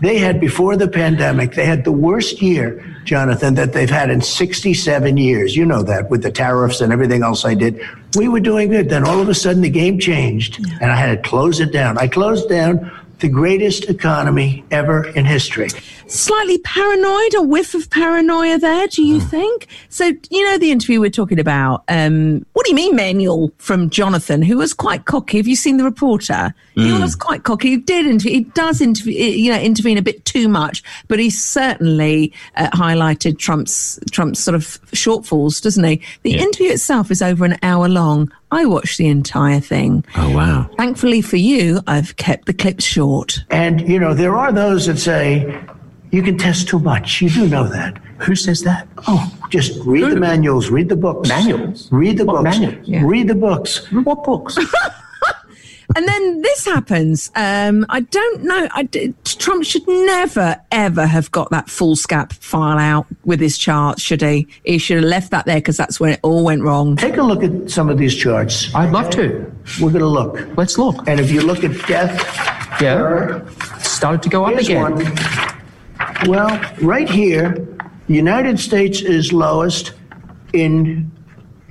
S20: They had before the pandemic, they had the worst year, Jonathan, that they've had in 67 years. You know that with the tariffs and everything else I did. We were doing good. Then all of a sudden the game changed and I had to close it down. I closed down the greatest economy ever in history.
S6: Slightly paranoid, a whiff of paranoia there, do you think? So, you know, the interview we're talking about. Um, what do you mean, Manuel? From Jonathan, who was quite cocky. Have you seen the reporter? He
S4: Mm.
S6: was quite cocky. He did interview. He does interview. You know, intervene a bit too much, but he certainly uh, highlighted Trump's Trump's sort of shortfalls, doesn't he? The
S4: Yeah.
S6: interview itself is over an hour long. I watched the entire thing.
S4: Oh, wow.
S6: Thankfully for you, I've kept the clips short.
S20: And, you know, there are those that say you can test too much. You do know that.
S14: Who says that?
S20: Oh, just read the manuals, read the books.
S14: Manuals?
S20: Read the
S14: What
S20: books.
S14: manuals?
S6: Yeah.
S20: Read the books.
S14: What books?
S6: And then this happens. Um, I don't know. I d Trump should never, ever have got that full scap file out with his charts, should he? He should have left that there because that's when it all went wrong.
S20: Take a look at some of these charts.
S14: I'd love to.
S20: We're going to look.
S14: Let's look.
S20: And if you look at death,
S14: Yeah. Started to go up again.
S20: one. Well, right here, the United States is lowest in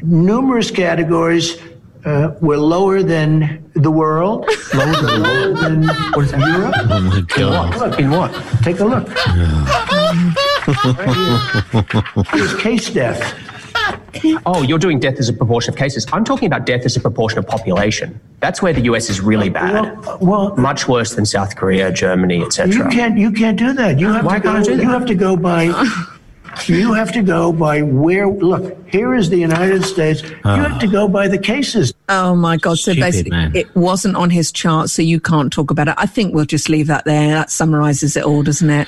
S20: numerous categories. Uh, we're lower than the world. lower than, lower than
S14: What is that?
S20: Europe.
S4: Oh, my God.
S20: Look,
S14: In what?
S20: take a look. Here's case death.
S14: Oh, you're doing death as a proportion of cases. I'm talking about death as a proportion of population. That's where the US is really bad.
S20: Well, well,
S14: Much worse than South Korea, Germany, etc.
S20: You can't. You can't do that. You have
S14: Why
S20: to go.
S14: can't I do that?
S20: You have to go by. You have to go by where. Look, here is the United States. You have to go by the cases.
S6: Oh my God. So
S4: Stupid,
S6: basically,
S4: man.
S6: it wasn't on his chart, so you can't talk about it. I think we'll just leave that there. That summarizes it all, doesn't it?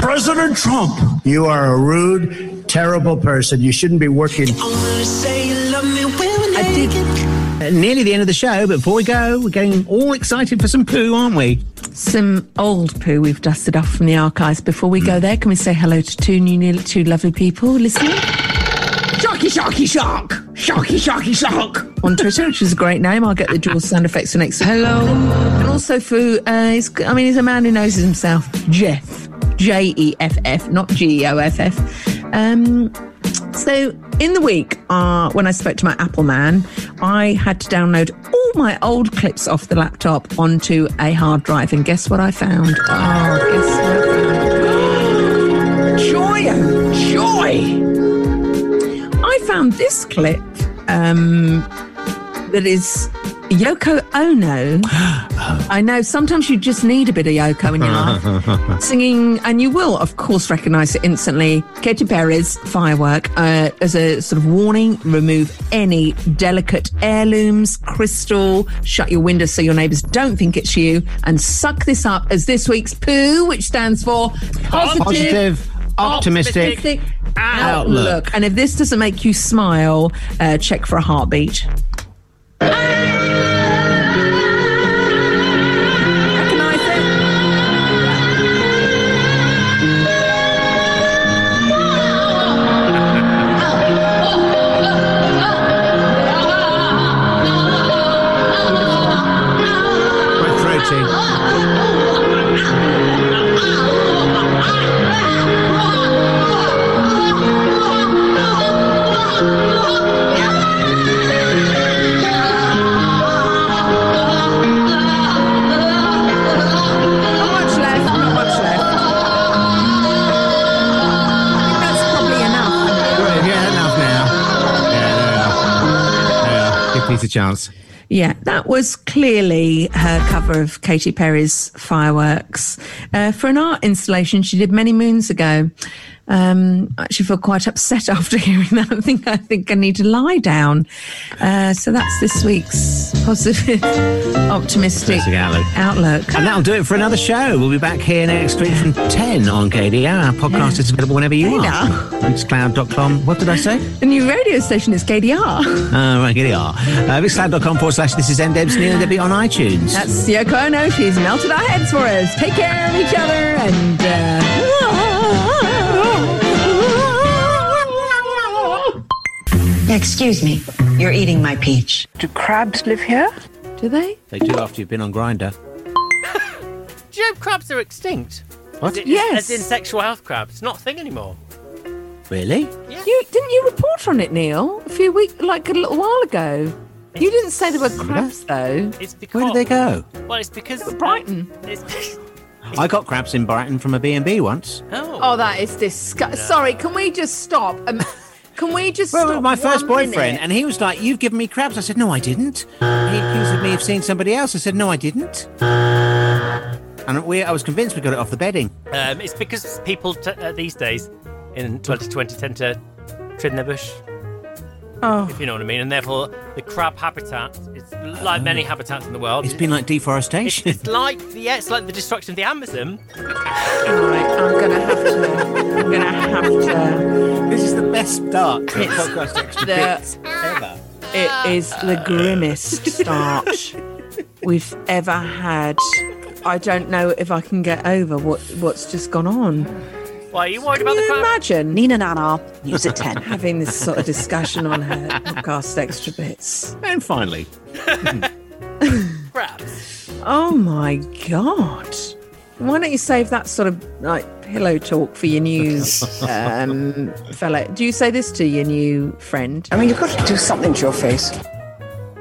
S20: President Trump. You are a rude, terrible person. You shouldn't be working.
S6: I did.
S4: Uh, nearly the end of the show, but before we go, we're getting all excited for some poo, aren't we?
S6: Some old poo we've dusted off from the archives. Before we go there, can we say hello to two new, two lovely people listening? Sharky, Sharky, Shark! Sharky, Sharky, Shark! On Twitter, which is a great name. I'll get the Jaws sound effects for next Hello. And also for, uh, he's, I mean, he's a man who knows himself. Jeff. J E F F, not G E O F F. Um, so in the week, uh, when I spoke to my Apple man, I had to download all my old clips off the laptop onto a hard drive. And guess what I found? Oh, guess what? Joy, oh, joy! I found this clip um, that is Yoko Ono. I know sometimes you just need a bit of Yoko in your life. Singing, and you will, of course, recognize it instantly. Katy Perry's Firework uh, as a sort of warning remove any delicate heirlooms, crystal, shut your windows so your neighbors don't think it's you, and suck this up as this week's poo, which stands for positive.
S4: Positive, optimistic outlook.
S6: And if this doesn't make you smile, uh, check for a heartbeat.
S4: Yeah,
S6: that was clearly her cover of Katy Perry's Fireworks uh, for an art installation she did many moons ago. Um, I actually feel quite upset after hearing that. I think I think I need to lie down. Uh, so that's this week's positive, optimistic
S4: outlook.
S6: outlook.
S4: And that'll do it for another show. We'll be back here next week from 10 on KDR. Our podcast
S6: Yeah.
S4: is available whenever you
S6: KDR.
S4: are. Mixcloud.com. What did I say?
S6: The new radio station is KDR.
S4: Oh, right, KDR. Uh, Mixcloud.com forward slash this is NDebs, Neil and Debbie on iTunes.
S6: That's Yoko Ono. She's melted our heads for us. Take care of each other and. Uh,
S19: Excuse me. You're eating my peach.
S6: Do crabs live here? Do they?
S4: They do after you've been on Grindr.
S12: Do you know crabs are extinct?
S4: What?
S12: As in,
S6: Yes.
S12: As in sexual health crabs. It's not a thing anymore.
S4: Really?
S6: You didn't you report on it, Neil, a few weeks, like a little while ago. You didn't say there were crabs though.
S12: It's because.
S4: Where did they go?
S12: Well, it's because.
S6: Of Brighton.
S12: It's,
S4: I got crabs in Brighton from a B&B once.
S12: oh.
S6: Oh, that is disgusting. Sorry, can we just stop? Um, can we just
S4: Well,
S6: stop?
S4: my first boyfriend,
S6: minute?
S4: and he was like, "You've given me crabs." I said, "No, I didn't." He accused me of seeing somebody else. I said, "No, I didn't." And we, I was convinced we got it off the bedding.
S12: Um, it's because people t- uh, these days in 2020 tend to trim their bush,
S6: Oh,
S12: if you know what I mean, and therefore the crab habitat is like many oh. habitats in the world.
S4: It's been like deforestation.
S12: It's like the yeah, it's like the destruction of the Amazon.
S6: right. I'm gonna have to. I'm gonna have to.
S4: this is the best start to a
S6: It's
S4: podcast extra
S6: the-
S4: bits ever.
S6: It is the grimmest start we've ever had. I don't know if I can get over what what's just gone on.
S12: Why are you worried
S6: Can
S12: about the
S6: you imagine
S19: Nina Nana, use a 10.
S6: having this sort of discussion on her podcast extra bits?
S4: And finally,
S12: Crabs.
S6: Oh my god! Why don't you save that sort of like pillow talk for your news um, fella? Do you say this to your new friend?
S19: I mean, you've got to do something to your face.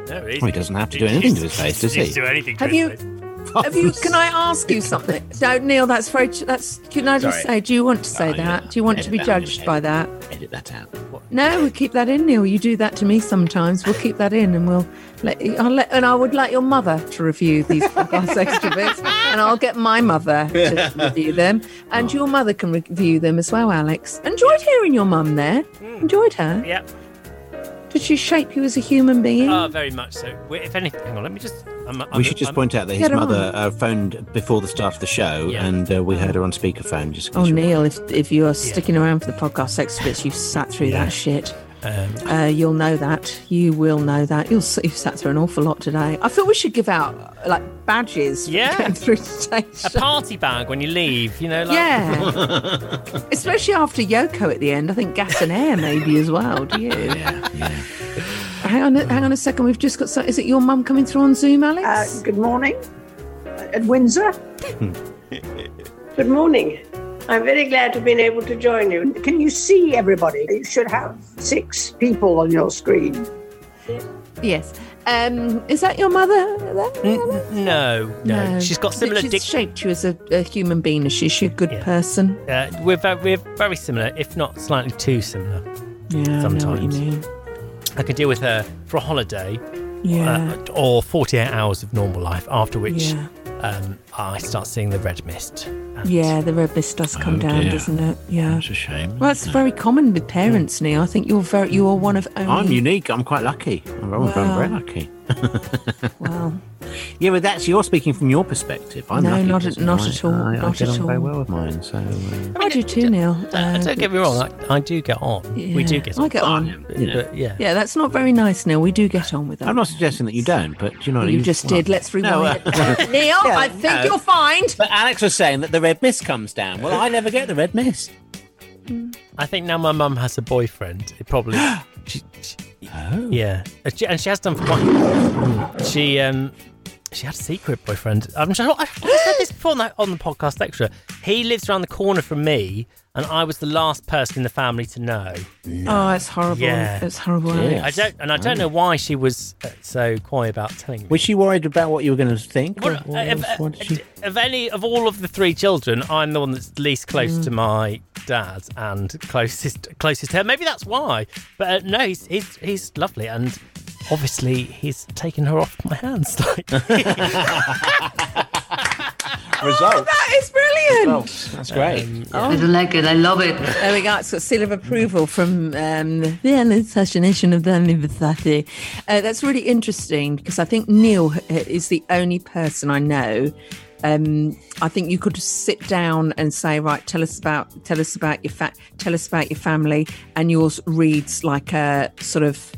S12: No,
S4: well, he doesn't have to do anything to his face, does he?
S12: Do anything. to
S6: Have
S12: his
S6: you?
S12: face.
S6: Have you? Can I ask you something? No, Neil. That's very. That's. Can I just
S4: Sorry.
S6: say? Do you want to say that? Do you want to
S4: Edit
S6: be
S4: that,
S6: judged by that?
S4: Edit that out.
S6: No, we'll keep that in, Neil. You do that to me sometimes. We'll keep that in, and we'll let. You, I'll let. And I would like your mother to review these podcast extra bits, and I'll get my mother to review them, and oh. your mother can review them as well, Alex. Enjoyed hearing your mum there. Hmm. Enjoyed her.
S12: Yeah.
S6: Did she shape you as a human being?
S12: Oh, very much so. Wait, If anything, hang on. Let me just. I'm, I'm,
S4: we should just
S12: I'm-
S4: point out that his
S6: Get her
S4: mother uh, phoned before the start of the show,
S12: Yeah.
S4: and uh, we heard her on speakerphone. Just in
S6: Oh,
S4: case you-
S6: Neil, if if you are sticking around for the podcast extra bits, you've sat through that shit.
S12: Um,
S6: Uh, you'll know that. You will know that. You'll s- you've sat through an awful lot today. I feel we should give out like badges.
S12: Yeah.
S6: getting through the station.
S12: a party bag when you leave, you know, like
S6: Yeah. Especially after Yoko at the end. I think gas and air maybe as well. Do you?
S9: Yeah, yeah.
S6: Hang on, a- hang on a second. We've just got. So, is it your mum coming through on Zoom, Alex?
S21: Uh, good morning at Windsor. good morning. I'm very glad to have been able to join you. Can you see everybody? You should have six people on your screen.
S6: Yes. Um, is that your mother? There?
S12: No, no, She's got similar
S6: She's
S12: dic-
S6: shaped you as a, a human being. Is she? Is she a good person?
S12: Uh, we're, very, we're very similar, if not slightly too similar.
S6: Yeah,
S12: sometimes.
S6: I know what you mean.
S12: I could deal with her for a holiday,
S6: Yeah.
S12: uh, or 48 hours of normal life, after which
S6: Yeah.
S12: um, I start seeing the red mist.
S6: Yeah, the red mist does come
S12: Oh,
S6: down,
S12: dear.
S6: doesn't it? Yeah.
S9: That's a shame.
S6: Well, it's very common with parents, Neil. I think you're very, you are one of only.
S4: I'm unique. I'm quite lucky. I'm, I'm very lucky.
S6: Well,
S4: Yeah, but that's you're speaking from your perspective. I'm
S6: No,
S4: lucky
S6: not at- not
S4: I-
S6: at all,
S4: I, I
S6: not
S4: get
S6: at
S4: on very
S6: all.
S4: well with mine. So uh,
S6: I do too, Neil.
S12: Uh, don't get me wrong, I, I do get on. We do get on.
S6: I get on.
S12: But, but, yeah.
S6: Yeah, that's not very nice, Neil. We do get on with that.
S4: I'm not suggesting that you don't, but you know
S6: You just did. Let's
S4: No,
S6: rewind
S4: uh,
S6: it. Neil, I think
S4: no.
S6: you'll find.
S4: But Alex was saying that the red mist comes down. Well, I never get the red mist.
S12: I think now my mum has a boyfriend. It probably. she, she,
S4: Oh.
S12: Yeah, and she, and she has done for quite. She um, she had a secret boyfriend. I'm sure I've said this before on the, on the podcast extra. He lives around the corner from me, and I was the last person in the family to know.
S6: Oh, it's horrible.
S12: Yeah,
S6: It's horrible.
S12: I don't, and I don't know why she was uh, so coy about telling me.
S4: Was she worried about what you were going to think?
S12: Well,
S4: or- or
S12: uh, if-
S4: else? She-
S12: of any of all of the three children, I'm the one that's least close
S6: Mm.
S12: to my dad and closest closest to her. Maybe that's why. But uh, no, he's, he's he's lovely, and obviously he's taken her off my hands.
S4: Result.
S6: That is brilliant.
S4: That's great.
S6: Oh.
S8: I don't like it. I love it.
S6: There we go. It's got seal of approval from um, the assassination of the University. Uh, that's really interesting because I think Neil h- is the only person I know. Um, I think you could sit down and say, right, tell us about tell us about your fa- tell us about your family, and yours reads like a sort of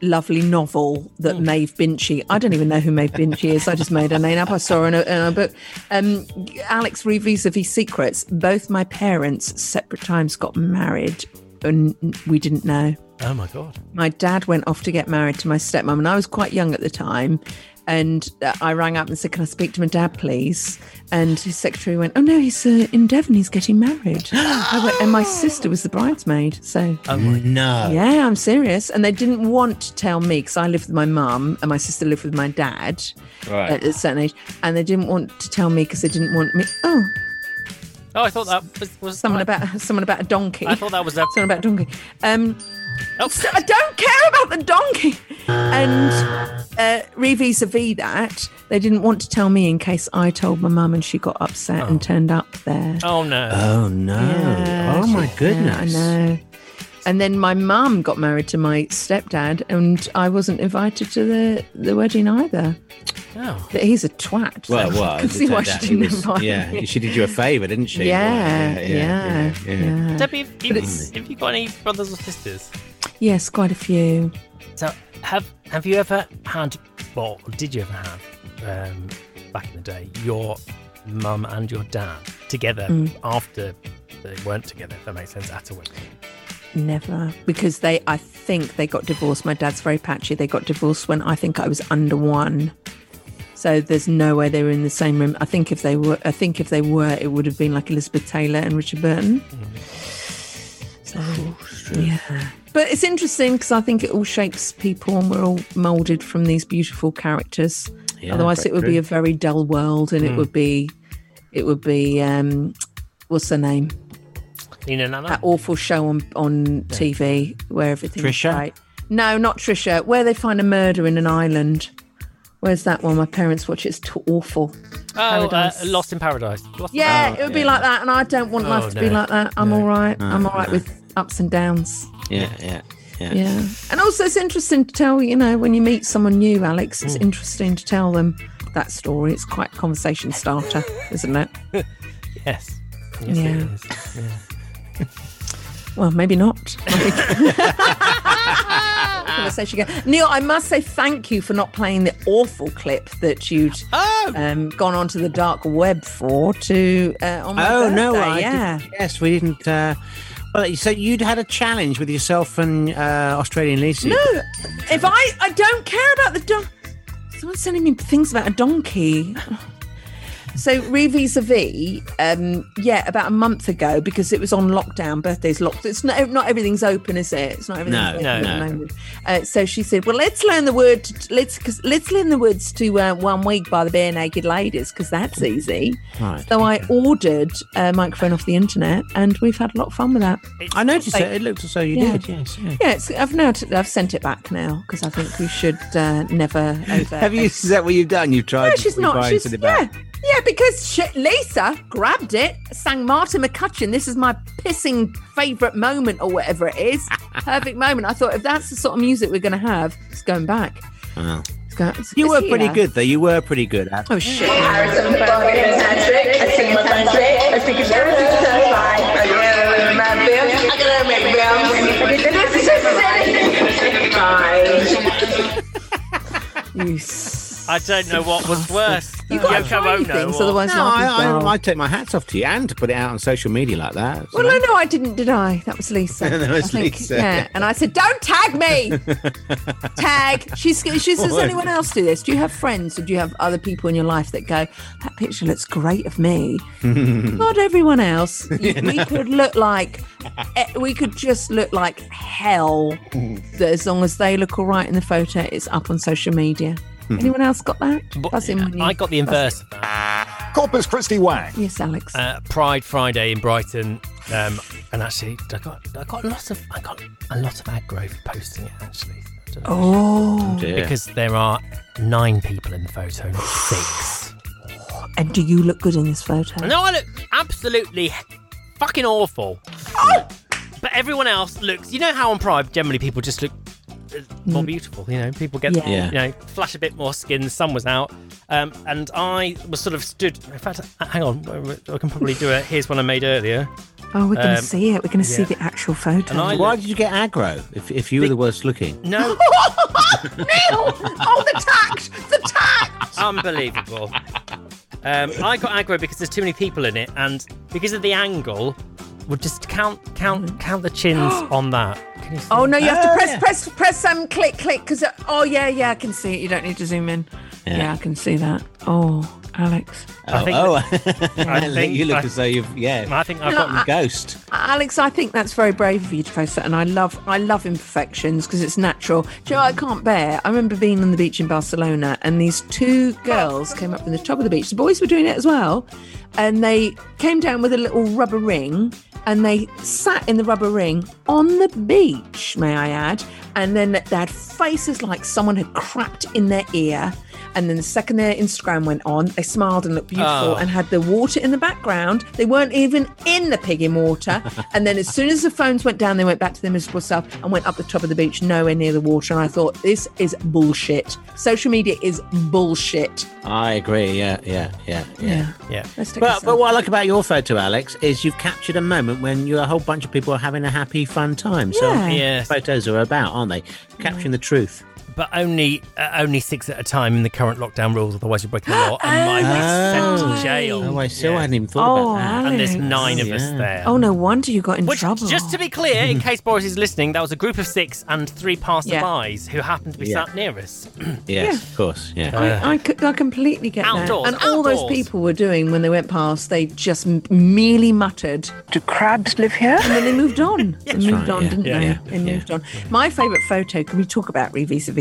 S6: lovely novel that Maeve Binchy. I don't even know who Maeve Binchy is. I just made her name up. I saw her in a, in a book. Um, Alex read vis-a-vis secrets. Both my parents, separate times, got married, and we didn't know.
S12: oh my god!
S6: My dad went off to get married to my stepmom, and I was quite young at the time. And uh, I rang up and said, "Can I speak to my dad, please?" And his secretary went, "Oh no, he's uh, in Devon. He's getting married." I went, and my sister was the bridesmaid. So
S12: Oh my
S4: no.
S6: yeah, I'm serious. And they didn't want to tell me because I lived with my mum and my sister lived with my dad
S12: Right.
S6: at a certain age. And they didn't want to tell me because they didn't want me. Oh,
S12: Oh, I thought that was, was
S6: someone about someone about a donkey.
S12: I thought that was a.
S6: someone about a donkey. Um,
S12: Oh.
S6: so I don't care about the donkey. And uh, re vis-a-vis that, they didn't want to tell me in case I told my mum and she got upset and turned up there.
S12: Oh no!
S4: Oh no!
S6: Yeah,
S4: oh my goodness!
S6: Yeah, I know. And then my mum got married to my stepdad, and I wasn't invited to the, the wedding either.
S12: Oh.
S6: But he's a twat.
S4: Well,
S6: so
S4: well,
S6: I can
S4: it
S6: see why she didn't
S4: was-
S6: invite
S4: Yeah,
S6: me.
S4: she did you a favour, didn't she?
S6: Yeah, yeah, yeah.
S12: Debbie, have you,
S6: But it's-
S12: have you got any brothers or sisters?
S6: Yes, quite a few.
S12: So have have you ever had, or did you ever have, um, back in the day, your mum and your dad together
S6: Mm.
S12: after they weren't together? If that makes sense at a wedding.
S6: Never, because they. I think they got divorced. My dad's very patchy. They got divorced when I think I was under one. So there's no way they were in the same room. I think if they were, I think if they were, it would have been like Elizabeth Taylor and Richard Burton. So yeah, but it's interesting because I think it all shapes people, and we're all molded from these beautiful characters.
S4: Yeah,
S6: Otherwise, it would be a very dull world, and it
S12: Mm.
S6: would be, it would be, um, what's her name?
S12: Nina Nana?
S6: that awful show on on TV where everything
S4: Trisha?
S6: right. No, not Trisha. Where they find a murder in an island. Where's that one? My parents watch it. It's too awful.
S12: Oh, uh, Lost in Paradise. Lost in
S6: Yeah,
S12: Paradise.
S6: it would be like that, and I don't want
S12: Oh,
S6: life to be like that. I'm all right.
S4: No,
S6: I'm all right
S4: no.
S6: with ups and downs.
S4: Yeah, yeah, yeah.
S6: Yeah. And also, it's interesting to tell, you know, when you meet someone new, Alex, it's interesting to tell them that story. It's quite a conversation starter, isn't it?
S12: Yes. Yes,
S6: Yeah.
S12: it. Yeah.
S6: Well, maybe not. Conversation again. Neil, I must say thank you for not playing the awful clip that you'd
S4: Oh!
S6: um, gone onto the dark web for to uh, on my
S4: Oh no! I
S6: yeah.
S4: yes, we didn't. Uh, well, so you'd had a challenge with yourself and uh, Australian Lisa.
S6: No, if I I don't care about the donkey. Someone's sending me things about a donkey. So re vis-a-vis, um, yeah, about a month ago because it was on lockdown. Birthdays locked. It's not not everything's open, is it? It's not everything's
S4: No,
S6: open
S4: no,
S6: at the
S4: no.
S6: moment. Uh, so she said, "Well, let's learn the word. To, let's cause let's learn the words to uh, One Week by the Barenaked Ladies because that's easy."
S4: Right.
S6: So I ordered a microphone off the internet, and we've had a lot of fun with that.
S4: I noticed
S6: Like-
S4: it. It looked as though you
S6: Yeah.
S4: did. Yes. Yeah.
S6: Yeah, it's, I've now t- I've sent it back now because I think we should uh, never over.
S4: Have you? Is that what you've done? You've tried.
S6: No,
S4: to
S6: she's not. She's
S4: it back?
S6: Yeah, yeah. Because she, Lisa grabbed it, sang Martine McCutcheon. This is my pissing favourite moment, or whatever it is. Perfect moment. I thought if that's the sort of music we're going to have, it's going back.
S4: Wow.
S6: It's go, it's,
S4: You were pretty
S6: here.
S4: good, though. You were pretty good. At
S6: Oh shit!
S11: Harrison, fantastic. I sing fantastic. I speak it very satisfied. I can learn my best. I can learn my best. I can do this is Fine.
S6: You
S12: I don't know what was worse.
S6: You got
S12: Yoko
S6: tiny
S12: Ono
S6: things,
S12: or-
S6: otherwise
S4: no,
S6: nothing's
S4: I. I, I take my hats off to you and to put it out on social media like that.
S6: Well, no, no, I didn't, did I? That was Lisa.
S4: That was
S6: I think,
S4: Lisa,
S6: Yeah.
S4: yeah.
S6: and I said, "Don't tag me." tag. She's. She says,
S4: What?
S6: anyone else do this? Do you have friends, or do you have other people in your life that go, "That picture looks great of me"? Not everyone else. We could look like. eh, We could just look like hell. That as long as they look all right in the photo, it's up on social media. Anyone else got that? Buzz in when
S12: I got the inverse of that.
S22: Corpus Christi Wang.
S6: Yes, Alex.
S12: Uh, Pride Friday in Brighton, um, and actually, I got I got lots of I got a lot of aggro for posting it. Actually, I.
S6: Oh.
S4: dear.
S12: because there are nine people in the photo, not six.
S6: and do you look good in this photo?
S12: No, I look absolutely fucking awful.
S6: Oh!
S12: But everyone else looks. You know how on Pride generally people just look more
S6: Mm.
S12: beautiful. You know, people get
S4: Yeah.
S12: you know flash a bit more skin. The sun was out, um, and I was sort of stood. In fact, uh, hang on, I can probably do it. Here's one I made earlier.
S6: Oh, we're going to
S12: Um,
S6: see it. We're going to see the actual photo.
S12: And I
S4: Why did you get aggro if, if you were the worst looking?
S12: No,
S6: Neil! Oh, the tact! The tact!
S12: unbelievable. Um, I got aggro because there's too many people in it, and because of the angle, we'll just count count count the chins on that. Can you see?
S6: Oh no, you have to
S4: Oh,
S6: press,
S4: yeah.
S6: press, press, um, click, click, because oh yeah, yeah, I can see it. You don't need to zoom in.
S4: Yeah.
S6: Yeah, I can see that. Oh, Alex,
S12: I think
S4: oh,
S12: I think
S4: you look
S12: I-
S4: as though you've yeah.
S12: I think I've
S6: No,
S12: got
S6: I-
S4: Ghost.
S6: Alex, I think that's very brave of you to face that, and I love, I love imperfections because it's natural. Do you know what I can't bear? I remember being on the beach in Barcelona, and these two girls came up from the top of the beach. The boys were doing it as well, and they came down with a little rubber ring, and they sat in the rubber ring on the beach. May I add? And then they had faces like someone had crapped in their ear. And then the second their Instagram went on, they smiled and looked beautiful
S12: Oh.
S6: and had the water in the background. They weren't even in the pig in water. and then as soon as the phones went down, they went back to their miserable self and went up the top of the beach, nowhere near the water. And I thought, this is bullshit. Social media is bullshit.
S4: I agree. Yeah, yeah, yeah, yeah.
S12: yeah.
S6: Let's
S4: But, but what I like about your photo, Alex, is you've captured a moment when you a whole bunch of people are having a happy, fun time. So
S6: Yeah.
S4: Photos are about, aren't they? Capturing the truth.
S12: But only uh, only six at a time in the current lockdown rules. Otherwise, you're breaking the law and might be sent to jail.
S4: Oh, I still
S12: Yeah.
S4: hadn't even thought
S6: Oh,
S4: about that.
S12: And there's
S6: Alex.
S12: nine of us
S4: Yeah.
S12: there.
S6: Oh, no wonder you got in
S12: Which,
S6: trouble.
S12: just to be clear, in case Boris is listening, that was a group of six and three passerbys who happened to be
S4: Yeah.
S12: sat near us.
S4: Yes,
S6: Yeah.
S4: of course. Yeah.
S6: I, I, c- I completely get
S12: Outdoors,
S6: that. And all those
S12: outdoors.
S6: people were doing when they went past, they just m- merely muttered,
S21: Do crabs live here?
S6: and then they moved on. they moved
S4: right,
S6: on,
S4: yeah.
S6: didn't
S4: Yeah,
S6: they?
S4: yeah,
S6: They
S4: yeah.
S6: moved on. My favourite photo, can we talk about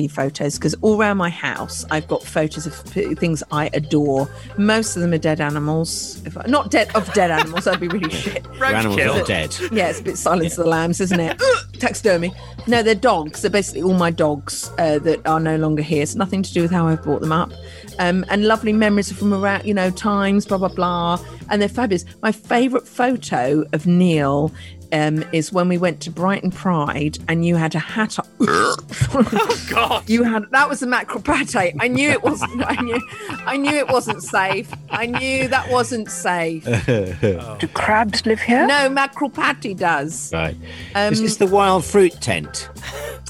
S6: vis-a-vis photos? Because all around my house, I've got photos of things I adore. Most of them are dead animals. If I, not dead of dead animals, that'd be really shit.
S4: Animals are dead.
S6: Yeah, it's a bit Silence of the Lambs, isn't it? Taxidermy. No, they're dogs. They're basically all my dogs uh, that are no longer here. It's nothing to do with how I've brought them up. Um, and lovely memories from around, you know, times, blah, blah, blah. And they're fabulous. My favourite photo of Neil um, is when we went to Brighton Pride and you had a hat on. oh
S12: God!
S6: You had that was a mackerel pate. I knew it wasn't. I knew. I knew it wasn't safe. I knew that wasn't safe.
S4: Do
S6: crabs live here? No, mackerel patty does.
S4: Right.
S6: Um,
S4: is this the wild fruit tent?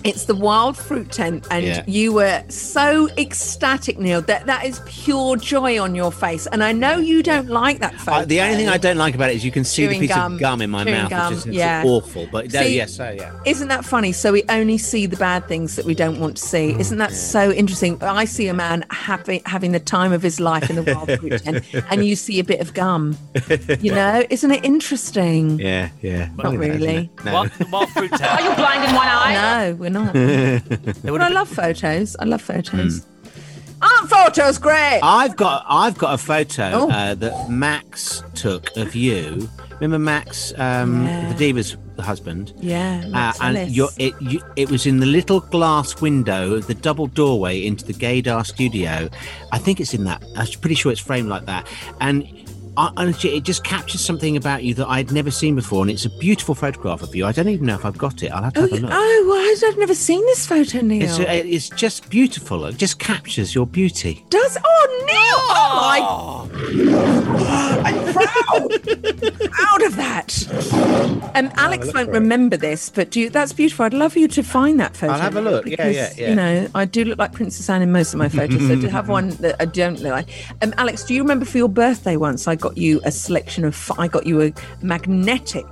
S6: It's the wild fruit tent, and
S4: Yeah.
S6: you were so ecstatic, Neil. That that is pure joy on your face, and I know you don't like that photo.
S4: Uh, the only thing I don't like about it is you can see
S6: Chewing
S4: the piece
S6: gum.
S4: of gum in my
S6: Chewing
S4: mouth,
S6: gum,
S4: which is it's
S6: yeah.
S4: awful. But no,
S6: See-
S4: yes, so yeah.
S6: Isn't that funny? So we only see the bad things that we don't want to see.
S4: Mm,
S6: Isn't that so interesting? I see a man happy, having the time of his life in the wild fruit tent, and you see a bit of gum. You know, isn't it interesting?
S4: Yeah, yeah.
S6: Not really.
S4: No.
S12: Wild, wild fruit tent.
S6: Are you blind in one eye? No, we're not. but I love photos. I love photos.
S4: Mm.
S6: Aren't photos great?
S4: I've got I've got a photo
S6: Oh.
S4: uh, that Max took of you. Remember Max, um,
S6: Yeah.
S4: the Diva's husband?
S6: Yeah,
S4: Uh, and it, you, it was in the little glass window, the double doorway into the Gaydar studio. I think it's in that. I'm pretty sure it's framed like that. And honestly, it just captures something about you that I'd never seen before. And it's a beautiful photograph of you. I don't even know if I've got it. I'll have to
S6: Oh,
S4: have a look.
S6: oh, well, I've never seen this photo, Neil.
S4: It's, uh, it's just beautiful. It just captures your beauty.
S6: Does oh Neil? Oh, my! I'm proud. Out of that. Um, Alex won't
S4: for it.
S6: remember this, but do you, that's beautiful. I'd love you to find that photo.
S4: I'll have a look. Yeah,
S6: because,
S4: yeah, yeah.
S6: You know, I do look like Princess Anne in most of my photos. so to have one that I don't look like. Um, Alex, do you remember for your birthday once? I got you a selection of. I got you a magnetic.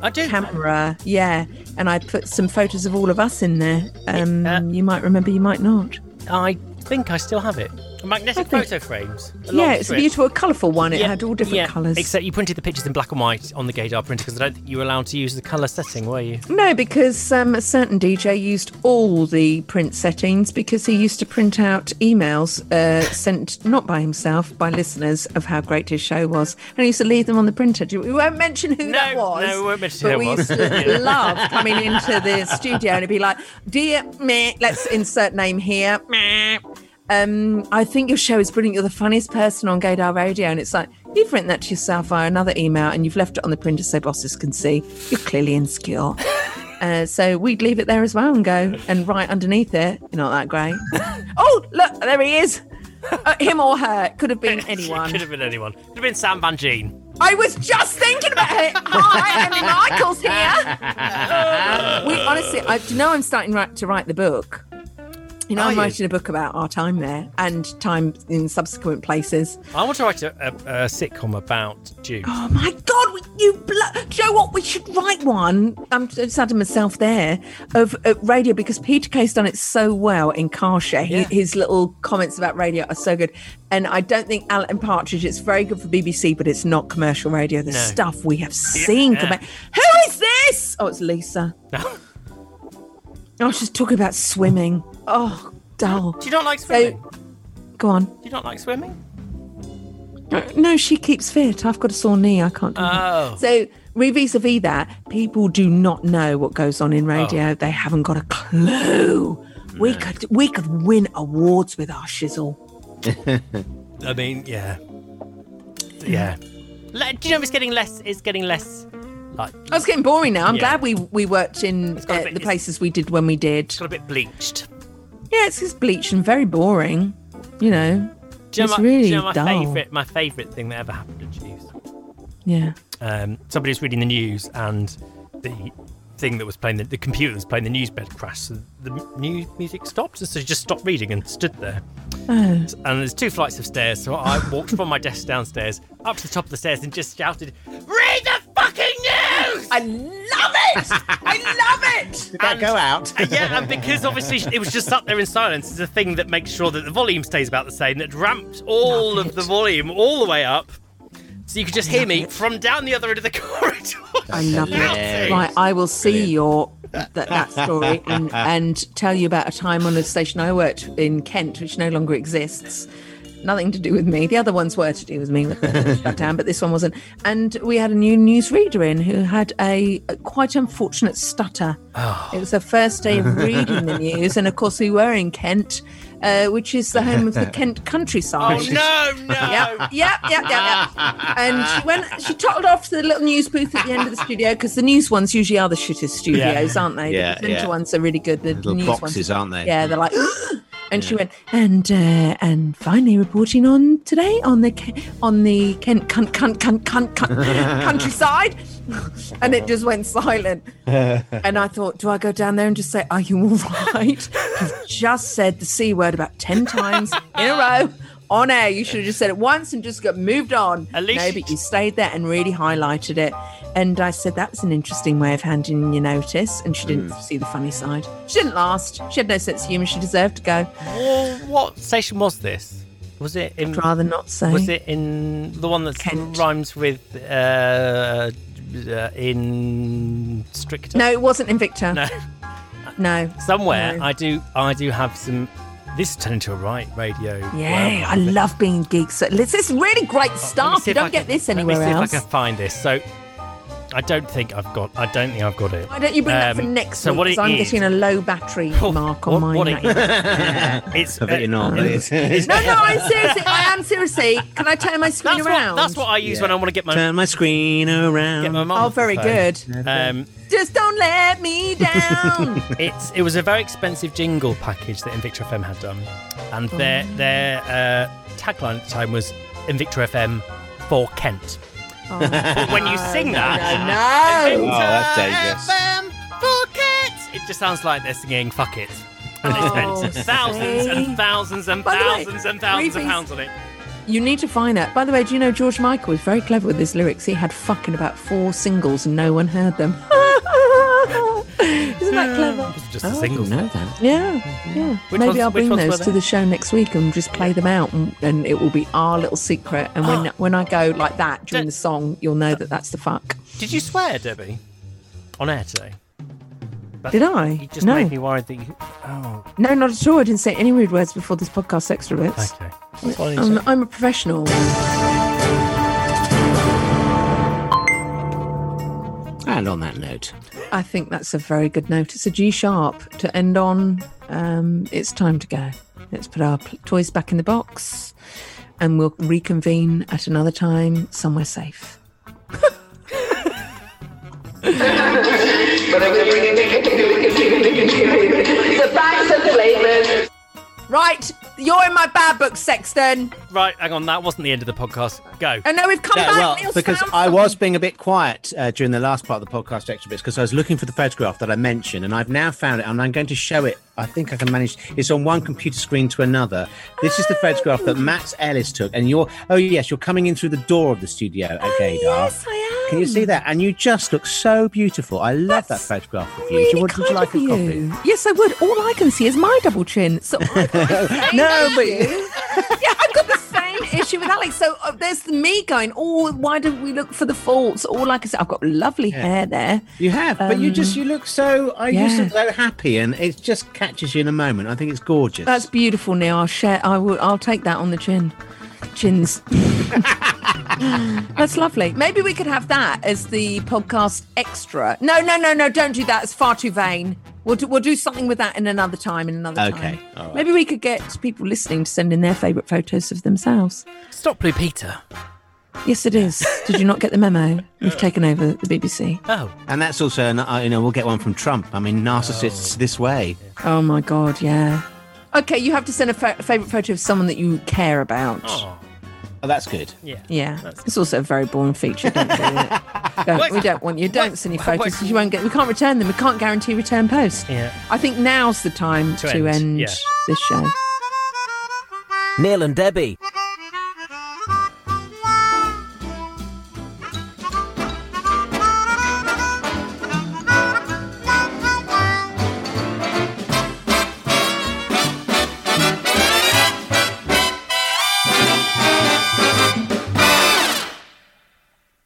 S12: I do.
S6: Camera, yeah, and I put some photos of all of us in there. Um, you might remember, you might not.
S12: I think I still have it. Magnetic
S6: think-
S12: photo frames.
S6: Yeah,
S12: long
S6: it's a beautiful, colourful one. It
S12: Yeah,
S6: had all different
S12: yeah,
S6: colours.
S12: Except you printed the pictures in black and white on the Gaydar printer because I don't think you were allowed to use the colour setting, were you?
S6: No, because um, a certain DJ used all the print settings because he used to print out emails uh, sent not by himself, by listeners of how great his show was. And he used to leave them on the printer. Do- We won't mention who that was.
S12: no, we won't mention
S6: but
S12: who it
S6: we
S12: was.
S6: used to love coming into the studio and it'd be like, Dear meh, let's insert name here. Meh. Um, I think your show is brilliant. You're the funniest person on Gaydar Radio. And it's like, you've written that to yourself via another email and you've left it on the printer so bosses can see. You're clearly insecure. Uh, so we'd leave it there as well and go and write underneath it. You're not that great. oh, look, there he is. Uh, him or her. It could have been anyone.
S12: Could have been anyone. Could have been Sam Van Gene.
S6: I was just thinking about it. Hi, Emily Michaels here. we honestly, I do you know I'm starting right to write the book. You know,
S12: Are
S6: I'm
S12: you?
S6: writing a book about our time there and time in subsequent places.
S12: I want to write a, a, a sitcom about Juice.
S6: Oh my God, we- you blo- do you know what? We should write one. I'm just had myself there of uh, radio because Peter Kay's done it so well in Car Share. He- his little comments about radio are so good. And I don't think Alan Partridge, it's very good for BBC, but it's not commercial radio. The
S12: No.
S6: stuff we have seen.
S12: Yeah.
S6: commer- Who is this? Oh, it's Lisa. Oh, she's talking about swimming. Oh, dull.
S12: Do you not like swimming?
S6: Go on.
S12: Do you not like swimming?
S6: No, she keeps fit. I've got a sore knee. I can't do
S12: Oh.
S6: that. So, vis a vis that, people do not know what goes on in
S12: Oh.
S6: radio. They haven't got a clue. We could we could win awards with our shizzle.
S12: I mean, yeah, yeah. Le- Do you know it's getting less? It's getting less. Like
S6: Oh, it's getting boring now. I'm
S12: Yeah.
S6: glad we we worked in uh,
S12: bit-
S6: the places we did when we did.
S12: got a bit bleached.
S6: Yeah, it's just bleached and very boring. You know,
S12: Do
S6: it's
S12: my,
S6: really
S12: my
S6: dull.
S12: favorite? My favorite thing that ever happened at Juice.
S6: Yeah.
S12: Um, somebody was reading the news and the thing that was playing the, the computer that was playing the news bed crashed. So the news music stopped, and so she just stopped reading and stood there.
S6: Oh.
S12: And there's two flights of stairs, so I walked from my desk downstairs up to the top of the stairs and just shouted, "Read the fucking news!"
S6: I love it. I love it.
S4: Did that go out?
S12: Uh, yeah, and because obviously it was just up there in silence, it's a thing that makes sure that the volume stays about the same, that ramped all of the volume all the way up. So you could just hear me from down the other end of the corridor.
S6: I love it. Right, I will see your that, that story and, and tell you about a time on a station I worked in Kent, which no longer exists. Nothing to do with me. The other ones were to do with me with the shutdown, but this one wasn't. And we had a new newsreader in who had a, a quite unfortunate stutter.
S12: Oh.
S6: It was her first day of reading the news, and of course we were in Kent, uh, which is the home of the Kent countryside.
S12: Oh, no, no.
S6: Yep, yep, yep, yep, yep. And she went, she tottled off to the little news booth at the end of the studio because the news ones usually are the shittest studios,
S4: Yeah.
S6: aren't they?
S4: Yeah,
S6: the presenter
S4: yeah.
S6: ones are really good. The
S4: Little
S6: news
S4: boxes,
S6: ones,
S4: aren't they?
S6: Yeah, they're like. And she went, and uh, and finally reporting on today on the on the Kent cunt, cunt, cunt, cunt, cunt, countryside, and it just went silent. And I thought, do I go down there and just say, "Are you all right?" You've just said the c word about ten times in a row on air. You should have just said it once and just got moved on.
S12: At least-
S6: no, but you stayed there and really highlighted it. And I said that was an interesting way of handing in your notice. And she didn't see the funny side. She didn't last. She had no sense of humour. She deserved to go.
S12: Well, what station was this? Was it in?
S6: I'd rather not say.
S12: Was it in the one that rhymes with uh, uh, in Stricter?
S6: No, it wasn't Invicta.
S12: No.
S6: No.
S12: Somewhere
S6: No.
S12: I do. I do have some. This turned into a right radio.
S6: Yeah, I love being geeks. This is really great stuff. You don't get
S12: can-
S6: this
S12: Let
S6: anywhere
S12: me see
S6: else.
S12: if I can find this. So, I don't think I've got. I don't think I've got it.
S6: Why don't you bring that for
S12: Um,
S6: next
S12: so
S6: week?
S12: what
S6: 'cause
S12: it
S6: I'm
S12: is-
S6: getting a low battery mark on
S12: what-
S6: mine.
S12: what it
S6: now.
S12: it's.
S4: I bet you're not.
S6: no, no, I'm seriously. I am seriously. Can I turn my screen
S12: That's
S6: around?
S12: what, that's what I use when I want to get my
S4: Turn my screen around.
S12: get my mum.
S6: Oh, very good.
S12: Um,
S6: Just don't let me down.
S12: it's it was a very expensive jingle package that Invicta FM had done, and their
S6: Oh.
S12: their uh, tagline at the time was Invicta FM for Kent.
S6: Oh.
S12: But when you sing that,
S6: no,
S9: Oh, that's dangerous.
S12: FM for Kent, it just sounds like they're singing "fuck it." And they
S6: Oh,
S12: spent thousands and thousands and
S6: By the way,
S12: thousands and thousands of pounds on it.
S6: You need to find that. By the way, do you know George Michael was very clever with his lyrics? He had fucking about four singles and no one heard them. Isn't that clever?
S12: Just
S4: Oh,
S12: a
S4: I
S12: single.
S4: didn't know that.
S6: Yeah, yeah.
S12: Which
S6: Maybe
S12: ones-
S6: I'll bring those to the show next week and just play them out, and, and it will be our little secret. And when when I go like that during the song, you'll know that that's the fuck.
S12: Did you swear, Debbie, on air today? That's-
S6: Did I?
S12: You just
S6: No.
S12: made me worried that you. Oh,
S6: No, not at all. I didn't say any rude words before this podcast extra bits.
S12: okay. I need to
S6: I'm. I'm a professional.
S4: And on that note,
S6: I think that's a very good note. It's a G sharp to end on. Um, it's time to go. Let's put our toys back in the box and we'll reconvene at another time somewhere safe.
S11: Surprise and flavors.
S6: Right, you're in my bad book, Sexton.
S12: Right, hang on. That wasn't the end of the podcast. Go.
S6: And now we've come
S4: Yeah,
S6: back.
S4: well,
S6: Neil's
S4: because
S6: found
S4: I was being a bit quiet uh, during the last part of the podcast extra bits because I was looking for the photograph that I mentioned, and I've now found it, and I'm going to show it. I think I can manage. It's on one computer screen to another. This is the photograph that Max Ellis took, and you're. Oh yes, you're coming in through the door of the studio at Gaydar.
S6: Yes, I am.
S4: Can you see that? And you just look so beautiful. I love that photograph of you.
S6: Really
S4: would, would you like a copy?
S6: Yes, I would. All I can see is my double chin. So
S4: No, but
S6: yeah, I've got the same issue with Alex. So uh, there's me going, oh, why don't we look for the faults? All like I can say, I've got lovely hair there.
S4: You have, but you
S6: Um,
S4: just you look so. I you
S6: yeah.
S4: look so happy, and it just catches you in a moment. I think it's gorgeous.
S6: That's beautiful, Neil. I'll share. I will. I'll take that on the chin. Chins. That's lovely. Maybe we could have that as the podcast extra. No, no, no, no. Don't do that. It's far too vain. We'll do, we'll do something with that in another time. In another
S4: Okay,
S6: time.
S4: all right.
S6: Maybe we could get people listening to send in their favourite photos of themselves.
S12: Stop Blue Peter.
S6: Yes, it is. Did you not get the memo? We've taken over the BBC.
S12: Oh.
S4: And that's also, uh, you know, we'll get one from Trump. I mean, narcissists this way.
S6: Oh my god, yeah. Okay, you have to send a fa- favourite photo of someone that you care about.
S12: Oh,
S4: Oh, that's good.
S12: yeah.
S6: Yeah, it's also a very boring feature. Don't do it. Don't- we don't want you. Don't send your photos because you won't get. We can't return them. We can't guarantee return post.
S12: Yeah.
S6: I think now's the time
S12: To
S6: to,
S12: end,
S6: end,
S12: yeah.
S6: this show.
S22: Neil and Debbie.